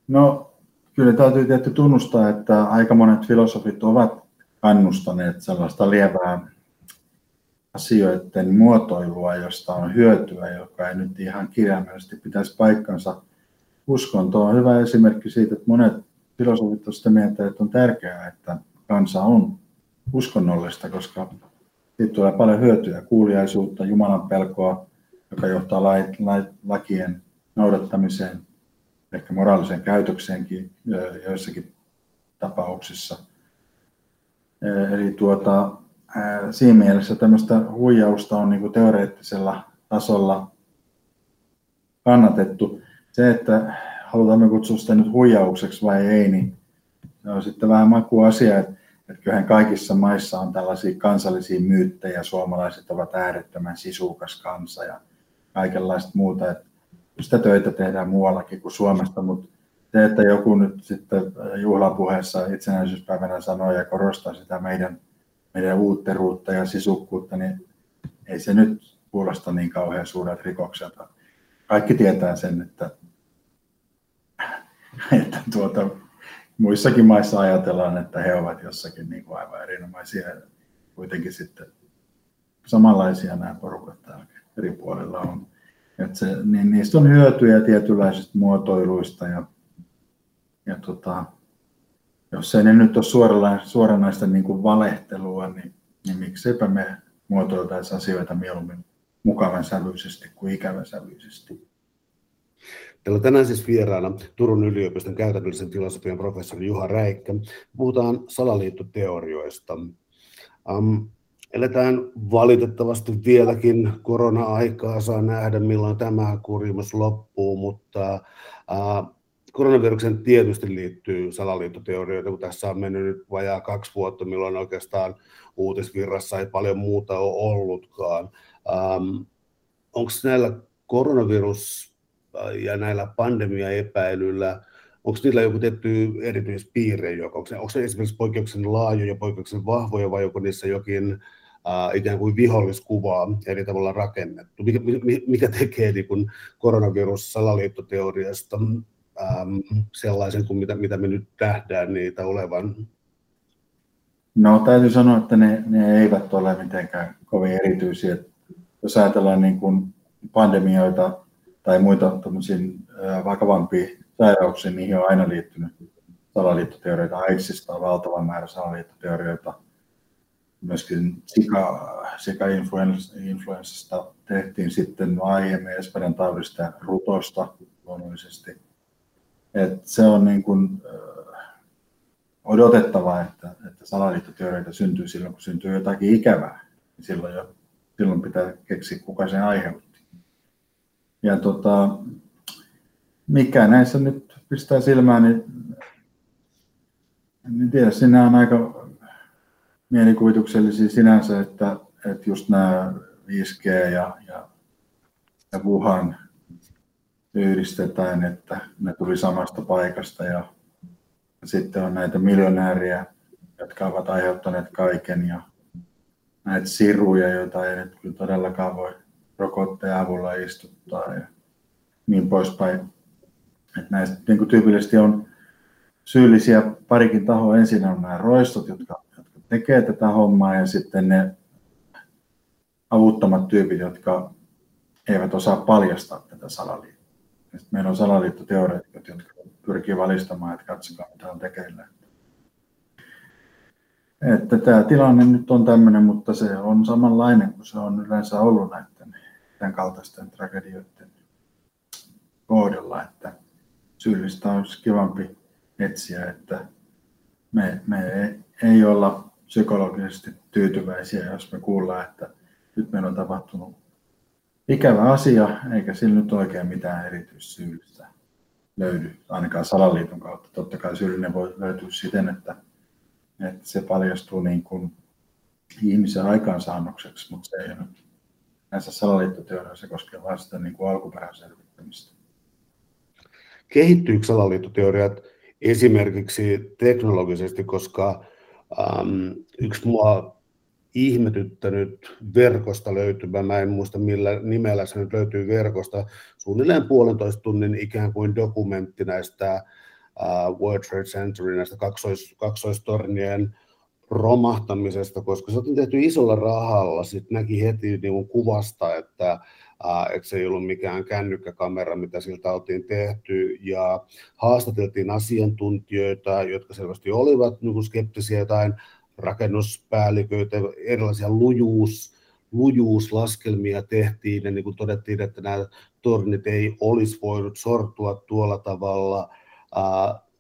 No kyllä täytyy tietysti tunnustaa, että aika monet filosofit ovat kannustaneet sellaista lievää asioiden muotoilua, josta on hyötyä, joka ei nyt ihan kirjaimellisesti pitäisi paikkansa. Uskonto on hyvä esimerkki siitä, että monet filosofit ovat mieltä, että on tärkeää, että kansa on uskonnollista, koska siitä tulee paljon hyötyä, kuuliaisuutta, Jumalan pelkoa, joka johtaa lait, lait, lakien noudattamiseen, ehkä moraaliseen käytökseenkin joissakin tapauksissa. Eli tuota, siinä mielessä tämmöistä huijausta on niin teoreettisella tasolla kannatettu. Se, että halutaanko kutsua sitä nyt huijaukseksi vai ei, niin se on sitten vähän makuasia, että, että kyllähän kaikissa maissa on tällaisia kansallisia myyttejä, suomalaiset ovat äärettömän sisukas kansa ja kaikenlaista muuta, että sitä töitä tehdään muuallakin kuin Suomesta, mutta se, että joku nyt sitten juhlapuheessa itsenäisyyspäivänä sanoo ja korostaa sitä meidän, meidän uutteruutta ja sisukkuutta, niin ei se nyt kuulosta niin kauhean suuret rikokselta. Kaikki tietää sen, että, että tuota, muissakin maissa ajatellaan, että he ovat jossakin niin kuin aivan erinomaisia. Kuitenkin sitten samanlaisia nämä porukat täällä eri puolilla on. Että se, niin niistä on hyötyjä tietynlaisista muotoiluista ja, ja tota, jos ei ne nyt ole suoranaista, suoranaista niin kuin valehtelua, niin, niin mikseipä me muotoiltaisiin asioita mieluummin mukavan sävyisesti kuin ikävän sävyisesti. Täällä tänään siis vieraana Turun yliopiston käytännöllisen filosofian professori Juha Räikkä. Puhutaan salaliittoteorioista. Um, eletään valitettavasti vieläkin korona-aikaa, saa nähdä milloin tämä kurimus loppuu, mutta uh, koronaviruksen tietysti liittyy salaliittoteorioita, kun tässä on mennyt nyt vajaa kaksi vuotta, milloin oikeastaan uutisvirrassa ei paljon muuta ole ollutkaan. Um, Onko näillä koronavirus ja näillä pandemiaepäilyillä, onko niillä joku tietty erityispiirre, onko, onko se esimerkiksi poikkeuksen laajoja, poikkeuksen vahvoja vai onko niissä jokin äh, ikään kuin viholliskuvaa eri tavalla rakennettu? Mikä, mikä tekee niin koronavirus salaliittoteoriasta ähm, sellaisen kuin mitä, mitä me nyt nähdään niitä olevan? No täytyy sanoa, että ne, ne eivät ole mitenkään kovin erityisiä. Jos ajatellaan niin kuin pandemioita tai muita vakavampia sairauksia, niihin on aina liittynyt salaliittoteorioita. AIDSista on valtava määrä salaliittoteorioita. Myöskin Zika, influenssasta tehtiin sitten aiemmin Espanjan taudista ja rutosta luonnollisesti. Et se on niin kuin, odotettavaa, että, että salaliittoteorioita syntyy silloin, kun syntyy jotakin ikävää. Silloin, jo, silloin pitää keksiä, kuka sen aiheuttaa ja tota, mikä näissä nyt pistää silmään, niin en tiedä, sinä on aika mielikuvituksellisia sinänsä, että, että just nämä 5G ja, ja, ja Wuhan yhdistetään, että ne tuli samasta paikasta ja sitten on näitä miljonääriä, jotka ovat aiheuttaneet kaiken ja näitä siruja, joita ei nyt kyllä todellakaan voi rokotteen avulla istuttaa ja niin poispäin. Että näistä niin kuin tyypillisesti on syyllisiä parikin tahoa. Ensin on nämä roistot, jotka, jotka tekee tätä hommaa ja sitten ne avuttomat tyypit, jotka eivät osaa paljastaa tätä salaliittoa. Meillä on salaliittoteoreetikot, jotka pyrkii valistamaan, että katsokaa mitä on tekeillä. Että tämä tilanne nyt on tämmöinen, mutta se on samanlainen kuin se on yleensä ollut näiden tämän kaltaisten tragedioiden kohdalla, että syyllistä olisi kivampi etsiä, että me, me ei, ei olla psykologisesti tyytyväisiä, jos me kuullaan, että nyt meillä on tapahtunut ikävä asia, eikä sillä nyt oikein mitään erityissyyllistä löydy, ainakaan salaliiton kautta. Totta kai syyllinen voi löytyä siten, että, että se paljastuu niin kuin ihmisen aikaansaannokseksi, mutta se ei ole näissä salaliittoteorioissa koskee vain sitä niin kuin alkuperäselvittämistä. Kehittyykö salaliittoteoriat esimerkiksi teknologisesti, koska ähm, yksi mua ihmetyttänyt verkosta löytymä, mä en muista millä nimellä se nyt löytyy verkosta, suunnilleen puolentoista tunnin ikään kuin dokumentti näistä uh, World Trade Centerin, näistä kaksois, kaksoistornien romahtamisesta, koska se on tehty isolla rahalla. Sitten näki heti niin kuvasta, että, ää, että se ei ollut mikään kännykkäkamera, mitä siltä oltiin tehty. Ja haastateltiin asiantuntijoita, jotka selvästi olivat niin skeptisiä jotain rakennuspäälliköitä, erilaisia lujuus, lujuuslaskelmia tehtiin ja niin kuin todettiin, että nämä tornit ei olisi voinut sortua tuolla tavalla.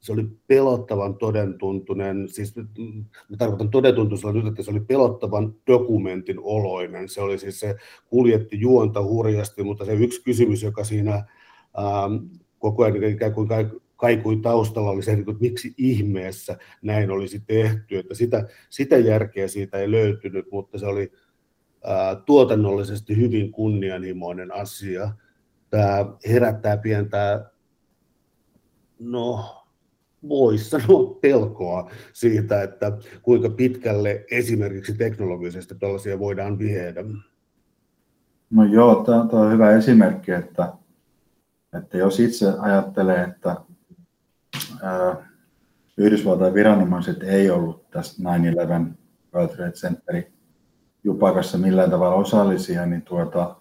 Se oli pelottavan todentuntunen, siis mä tarkoitan todentuntuisella nyt, että se oli pelottavan dokumentin oloinen. Se oli siis se kuljetti juonta hurjasti, mutta se yksi kysymys, joka siinä koko ajan ikään kuin kaikui taustalla oli se, että miksi ihmeessä näin olisi tehty. Että sitä, sitä järkeä siitä ei löytynyt, mutta se oli ää, tuotannollisesti hyvin kunnianhimoinen asia. Tämä herättää pientä, no voisi sanoa pelkoa siitä, että kuinka pitkälle esimerkiksi teknologisesti tällaisia voidaan viedä. No joo, tämä on hyvä esimerkki, että, että jos itse ajattelee, että Yhdysvaltain viranomaiset ei ollut tässä 9-11 World Trade Centerin jupakassa millään tavalla osallisia, niin tuota,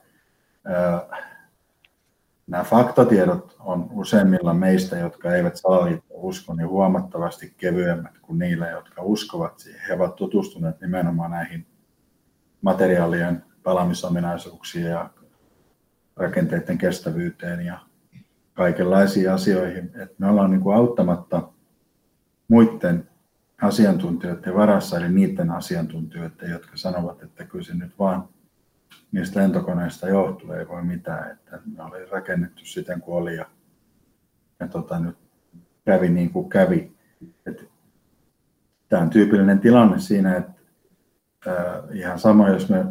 nämä faktatiedot on useimmilla meistä, jotka eivät salaliitto usko, niin huomattavasti kevyemmät kuin niillä, jotka uskovat siihen. He ovat tutustuneet nimenomaan näihin materiaalien palamisominaisuuksiin ja rakenteiden kestävyyteen ja kaikenlaisiin asioihin. että me ollaan niin kuin auttamatta muiden asiantuntijoiden varassa, eli niiden asiantuntijoiden, jotka sanovat, että kyllä se nyt vaan niistä lentokoneista johtuu, ei voi mitään, että me oli rakennettu siten kuin oli ja, ja tota, nyt kävi niin kuin kävi. Et, tämä on tyypillinen tilanne siinä, että äh, ihan sama, jos me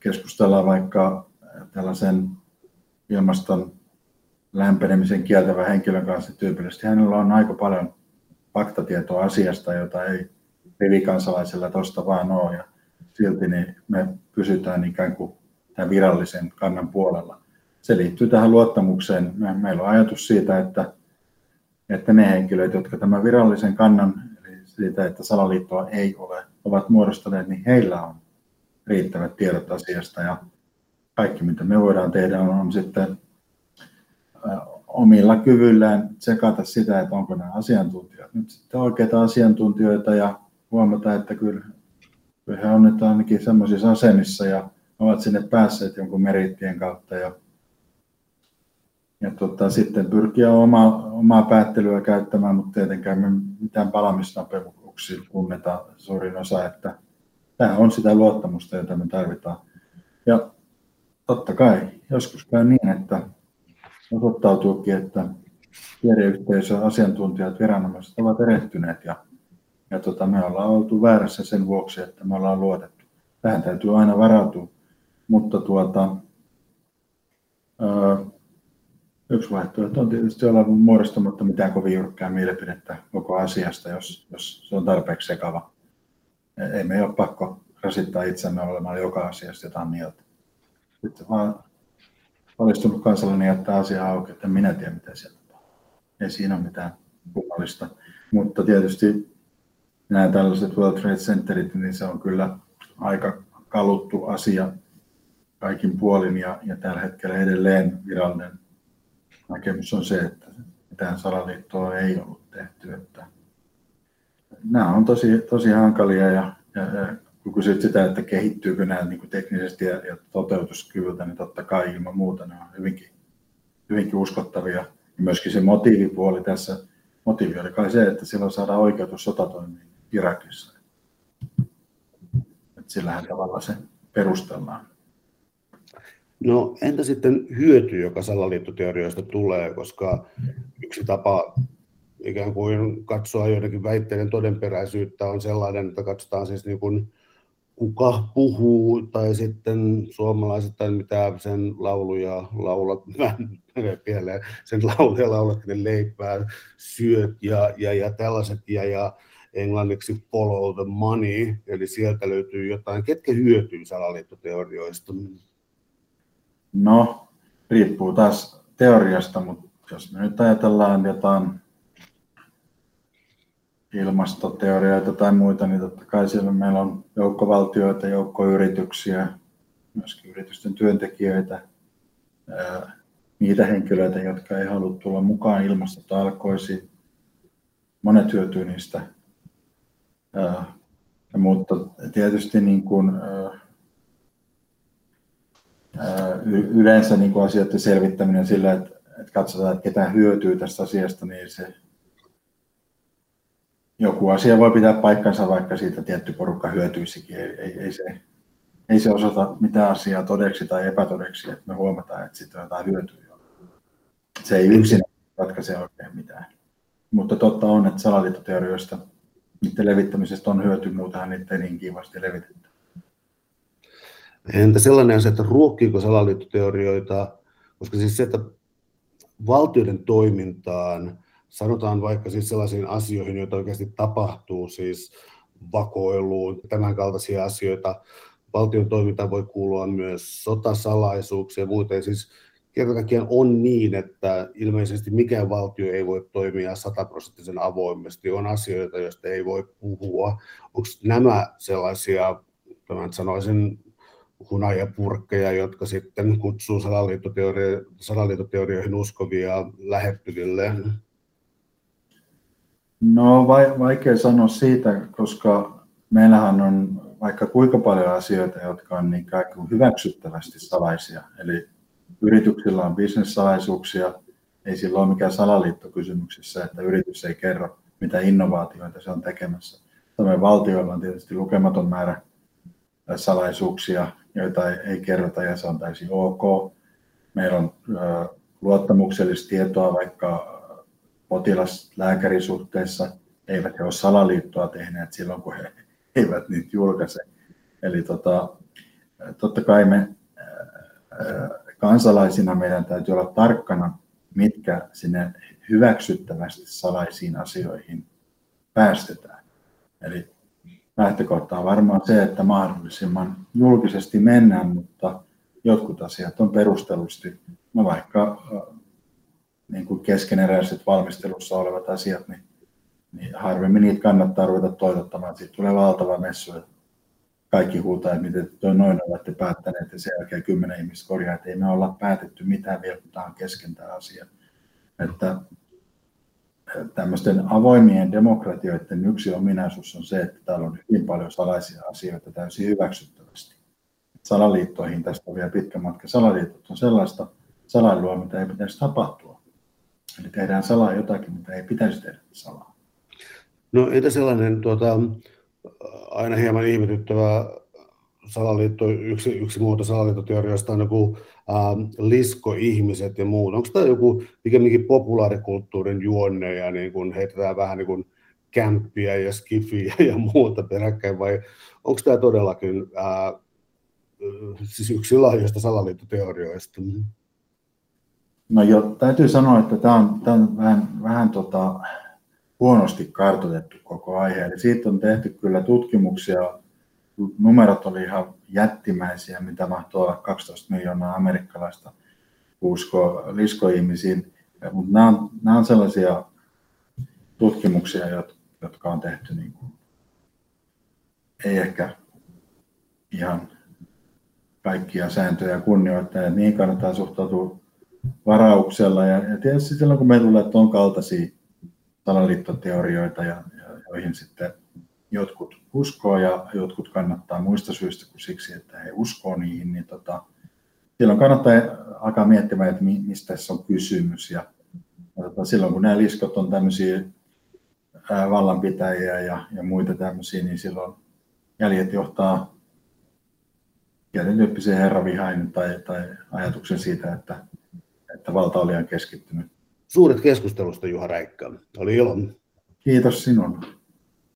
keskustellaan vaikka tällaisen ilmaston lämpenemisen kieltävä henkilön kanssa tyypillisesti. Hänellä on aika paljon faktatietoa asiasta, jota ei rivikansalaisella tuosta vaan ole. Ja silti niin me pysytään ikään kuin tämän virallisen kannan puolella. Se liittyy tähän luottamukseen. Meillä on ajatus siitä, että, että ne henkilöt, jotka tämän virallisen kannan, eli siitä, että salaliittoa ei ole, ovat muodostaneet, niin heillä on riittävät tiedot asiasta. Ja kaikki, mitä me voidaan tehdä, on, on sitten omilla kyvyillään tsekata sitä, että onko nämä asiantuntijat nyt sitten oikeita asiantuntijoita ja huomata, että kyllä, kyllä he on nyt ainakin sellaisissa asemissa ja ovat sinne päässeet jonkun merittien kautta ja, ja tota, sitten pyrkiä oma, omaa päättelyä käyttämään, mutta tietenkään me mitään palamisnopeuksia tunneta suurin osa, että tämä on sitä luottamusta, jota me tarvitaan. Ja totta kai joskus käy niin, että osoittautuukin, että tiedeyhteisö, asiantuntijat, viranomaiset ovat erehtyneet ja, ja tota, me ollaan oltu väärässä sen vuoksi, että me ollaan luotettu. Tähän täytyy aina varautua, mutta tuota, ää, yksi vaihtoehto on tietysti olla muodostamatta mitään kovin jyrkkää mielipidettä koko asiasta, jos, jos se on tarpeeksi sekava. Ei me ole pakko rasittaa itsemme olemaan joka asiasta jotain mieltä. Sitten vaan valistunut kansalainen jättää asiaa auki, että minä tiedä mitä siellä on. Ei siinä ole mitään kummallista. Mutta tietysti nämä tällaiset World Trade Centerit, niin se on kyllä aika kaluttu asia kaikin puolin ja, ja tällä hetkellä edelleen virallinen näkemys on se, että mitään salaliittoa ei ollut tehty. Että nämä on tosi, tosi hankalia ja, ja, ja kun kysyt sitä, että kehittyykö nämä niin kuin teknisesti ja, ja toteutuskyvyltä, niin totta kai ilman muuta ne on hyvinkin, hyvinkin uskottavia. Ja myöskin se motiivipuoli tässä, motiivi oli kai se, että silloin saadaan oikeutus sotatoimiin Irakissa. Että sillähän tavalla se perustellaan. No entä sitten hyöty, joka salaliittoteorioista tulee, koska yksi tapa ikään kuin katsoa joidenkin väitteiden todenperäisyyttä on sellainen, että katsotaan siis niin kuin kuka puhuu, tai sitten suomalaiset, tai mitä sen lauluja laulat, *laughs* pieleen, sen lauluja laulat, ne leipää, syöt ja, ja, ja tällaiset, ja, ja englanniksi follow the money, eli sieltä löytyy jotain. Ketkä hyötyy salaliittoteorioista? No, riippuu taas teoriasta, mutta jos me nyt ajatellaan jotain ilmastoteorioita tai muita, niin totta kai siellä meillä on joukkovaltioita, joukkoyrityksiä, myöskin yritysten työntekijöitä, niitä henkilöitä, jotka ei halua tulla mukaan ilmastotalkoisiin. Monet hyötyy niistä. mutta tietysti niin kuin, yleensä niin kuin asioiden selvittäminen sillä, että, että katsotaan, että ketä hyötyy tästä asiasta, niin se joku asia voi pitää paikkansa, vaikka siitä tietty porukka hyötyisikin. Ei, ei, ei, se, ei se osata mitään asiaa todeksi tai epätodeksi, että me huomataan, että siitä on jotain hyötyä. Se ei yksin ratkaise oikein mitään. Mutta totta on, että salaliittoteorioista, niiden levittämisestä on hyöty, muutenhan niitä ei niin kivasti levitetty. Entä sellainen asia, että ruokkiiko salaliittoteorioita, koska siis se, että valtioiden toimintaan, sanotaan vaikka siis sellaisiin asioihin, joita oikeasti tapahtuu, siis vakoiluun, tämän kaltaisia asioita, valtion toimintaan voi kuulua myös sotasalaisuuksia ja muuten, siis kerta kaikkiaan on niin, että ilmeisesti mikään valtio ei voi toimia sataprosenttisen avoimesti. On asioita, joista ei voi puhua. Onko nämä sellaisia, tämän sanoisin, hunajapurkkeja, jotka sitten kutsuu salaliittoteorioihin uskovia lähettyville? No vaikea sanoa siitä, koska meillähän on vaikka kuinka paljon asioita, jotka on niin hyväksyttävästi salaisia. Eli yrityksillä on bisnessalaisuuksia, ei sillä ole mikään salaliitto kysymyksessä, että yritys ei kerro, mitä innovaatioita se on tekemässä. Suomen valtioilla on tietysti lukematon määrä salaisuuksia, joita ei, kerrota ja se on täysin ok. Meillä on luottamuksellista tietoa vaikka potilas-lääkärisuhteessa, eivät he ole salaliittoa tehneet silloin, kun he *laughs* eivät niitä julkaise. Eli tota, totta kai me kansalaisina meidän täytyy olla tarkkana, mitkä sinne hyväksyttävästi salaisiin asioihin päästetään. Eli lähtökohta on varmaan se, että mahdollisimman julkisesti mennään, mutta jotkut asiat on perustellusti, no vaikka niin kuin keskeneräiset valmistelussa olevat asiat, niin, niin harvemmin niitä kannattaa ruveta toitottamaan. Sitten tulee valtava messu, että kaikki huutaa, että miten toi noin olette päättäneet ja sen jälkeen kymmenen ihmistä korjaa, että ei me olla päätetty mitään vielä, kun tämä on kesken tämä asia. Että tämmöisten avoimien demokratioiden yksi ominaisuus on se, että täällä on hyvin paljon salaisia asioita täysin hyväksyttävästi. Salaliittoihin tästä on vielä pitkä matka. Salaliitot on sellaista salailua, mitä ei pitäisi tapahtua. Eli tehdään salaa jotakin, mitä ei pitäisi tehdä salaa. No entä sellainen tuota, aina hieman ihmetyttävä salaliitto, yksi, yksi muoto salaliittoteoriasta on joku äh, liskoihmiset ja muut. Onko tämä joku pikemminkin populaarikulttuurin juonne ja niin kun heitetään vähän niin kuin kämppiä ja skifiä ja muuta peräkkäin vai onko tämä todellakin äh, siis yksi laajoista salaliittoteorioista? No jo, täytyy sanoa, että tämä on, tämä on vähän, vähän tota, huonosti kartoitettu koko aihe. Eli siitä on tehty kyllä tutkimuksia. Numerot oli ihan jättimäisiä, mitä mahtoi olla 12 miljoonaa amerikkalaista usko liskoihmisiin. Mutta nämä nämä on sellaisia tutkimuksia, jotka on tehty niin kuin, ei ehkä ihan kaikkia sääntöjä kunnioittaa. Niin kannattaa suhtautua varauksella. Ja, ja tietysti silloin, kun me tulee tuon kaltaisia salaliittoteorioita, ja, ja, joihin sitten jotkut uskoo ja jotkut kannattaa muista syistä kuin siksi, että he uskoo niihin, niin tota, silloin kannattaa alkaa miettimään, että mistä tässä on kysymys. Ja, ja tota, silloin kun nämä liskot on tämmöisiä ää, vallanpitäjiä ja, ja muita tämmöisiä, niin silloin jäljet johtaa tietyn tyyppiseen herravihain tai, tai ajatuksen siitä, että, että valta oli keskittynyt Suuret keskustelusta Juha Räikkä. Oli ilo. Kiitos sinun.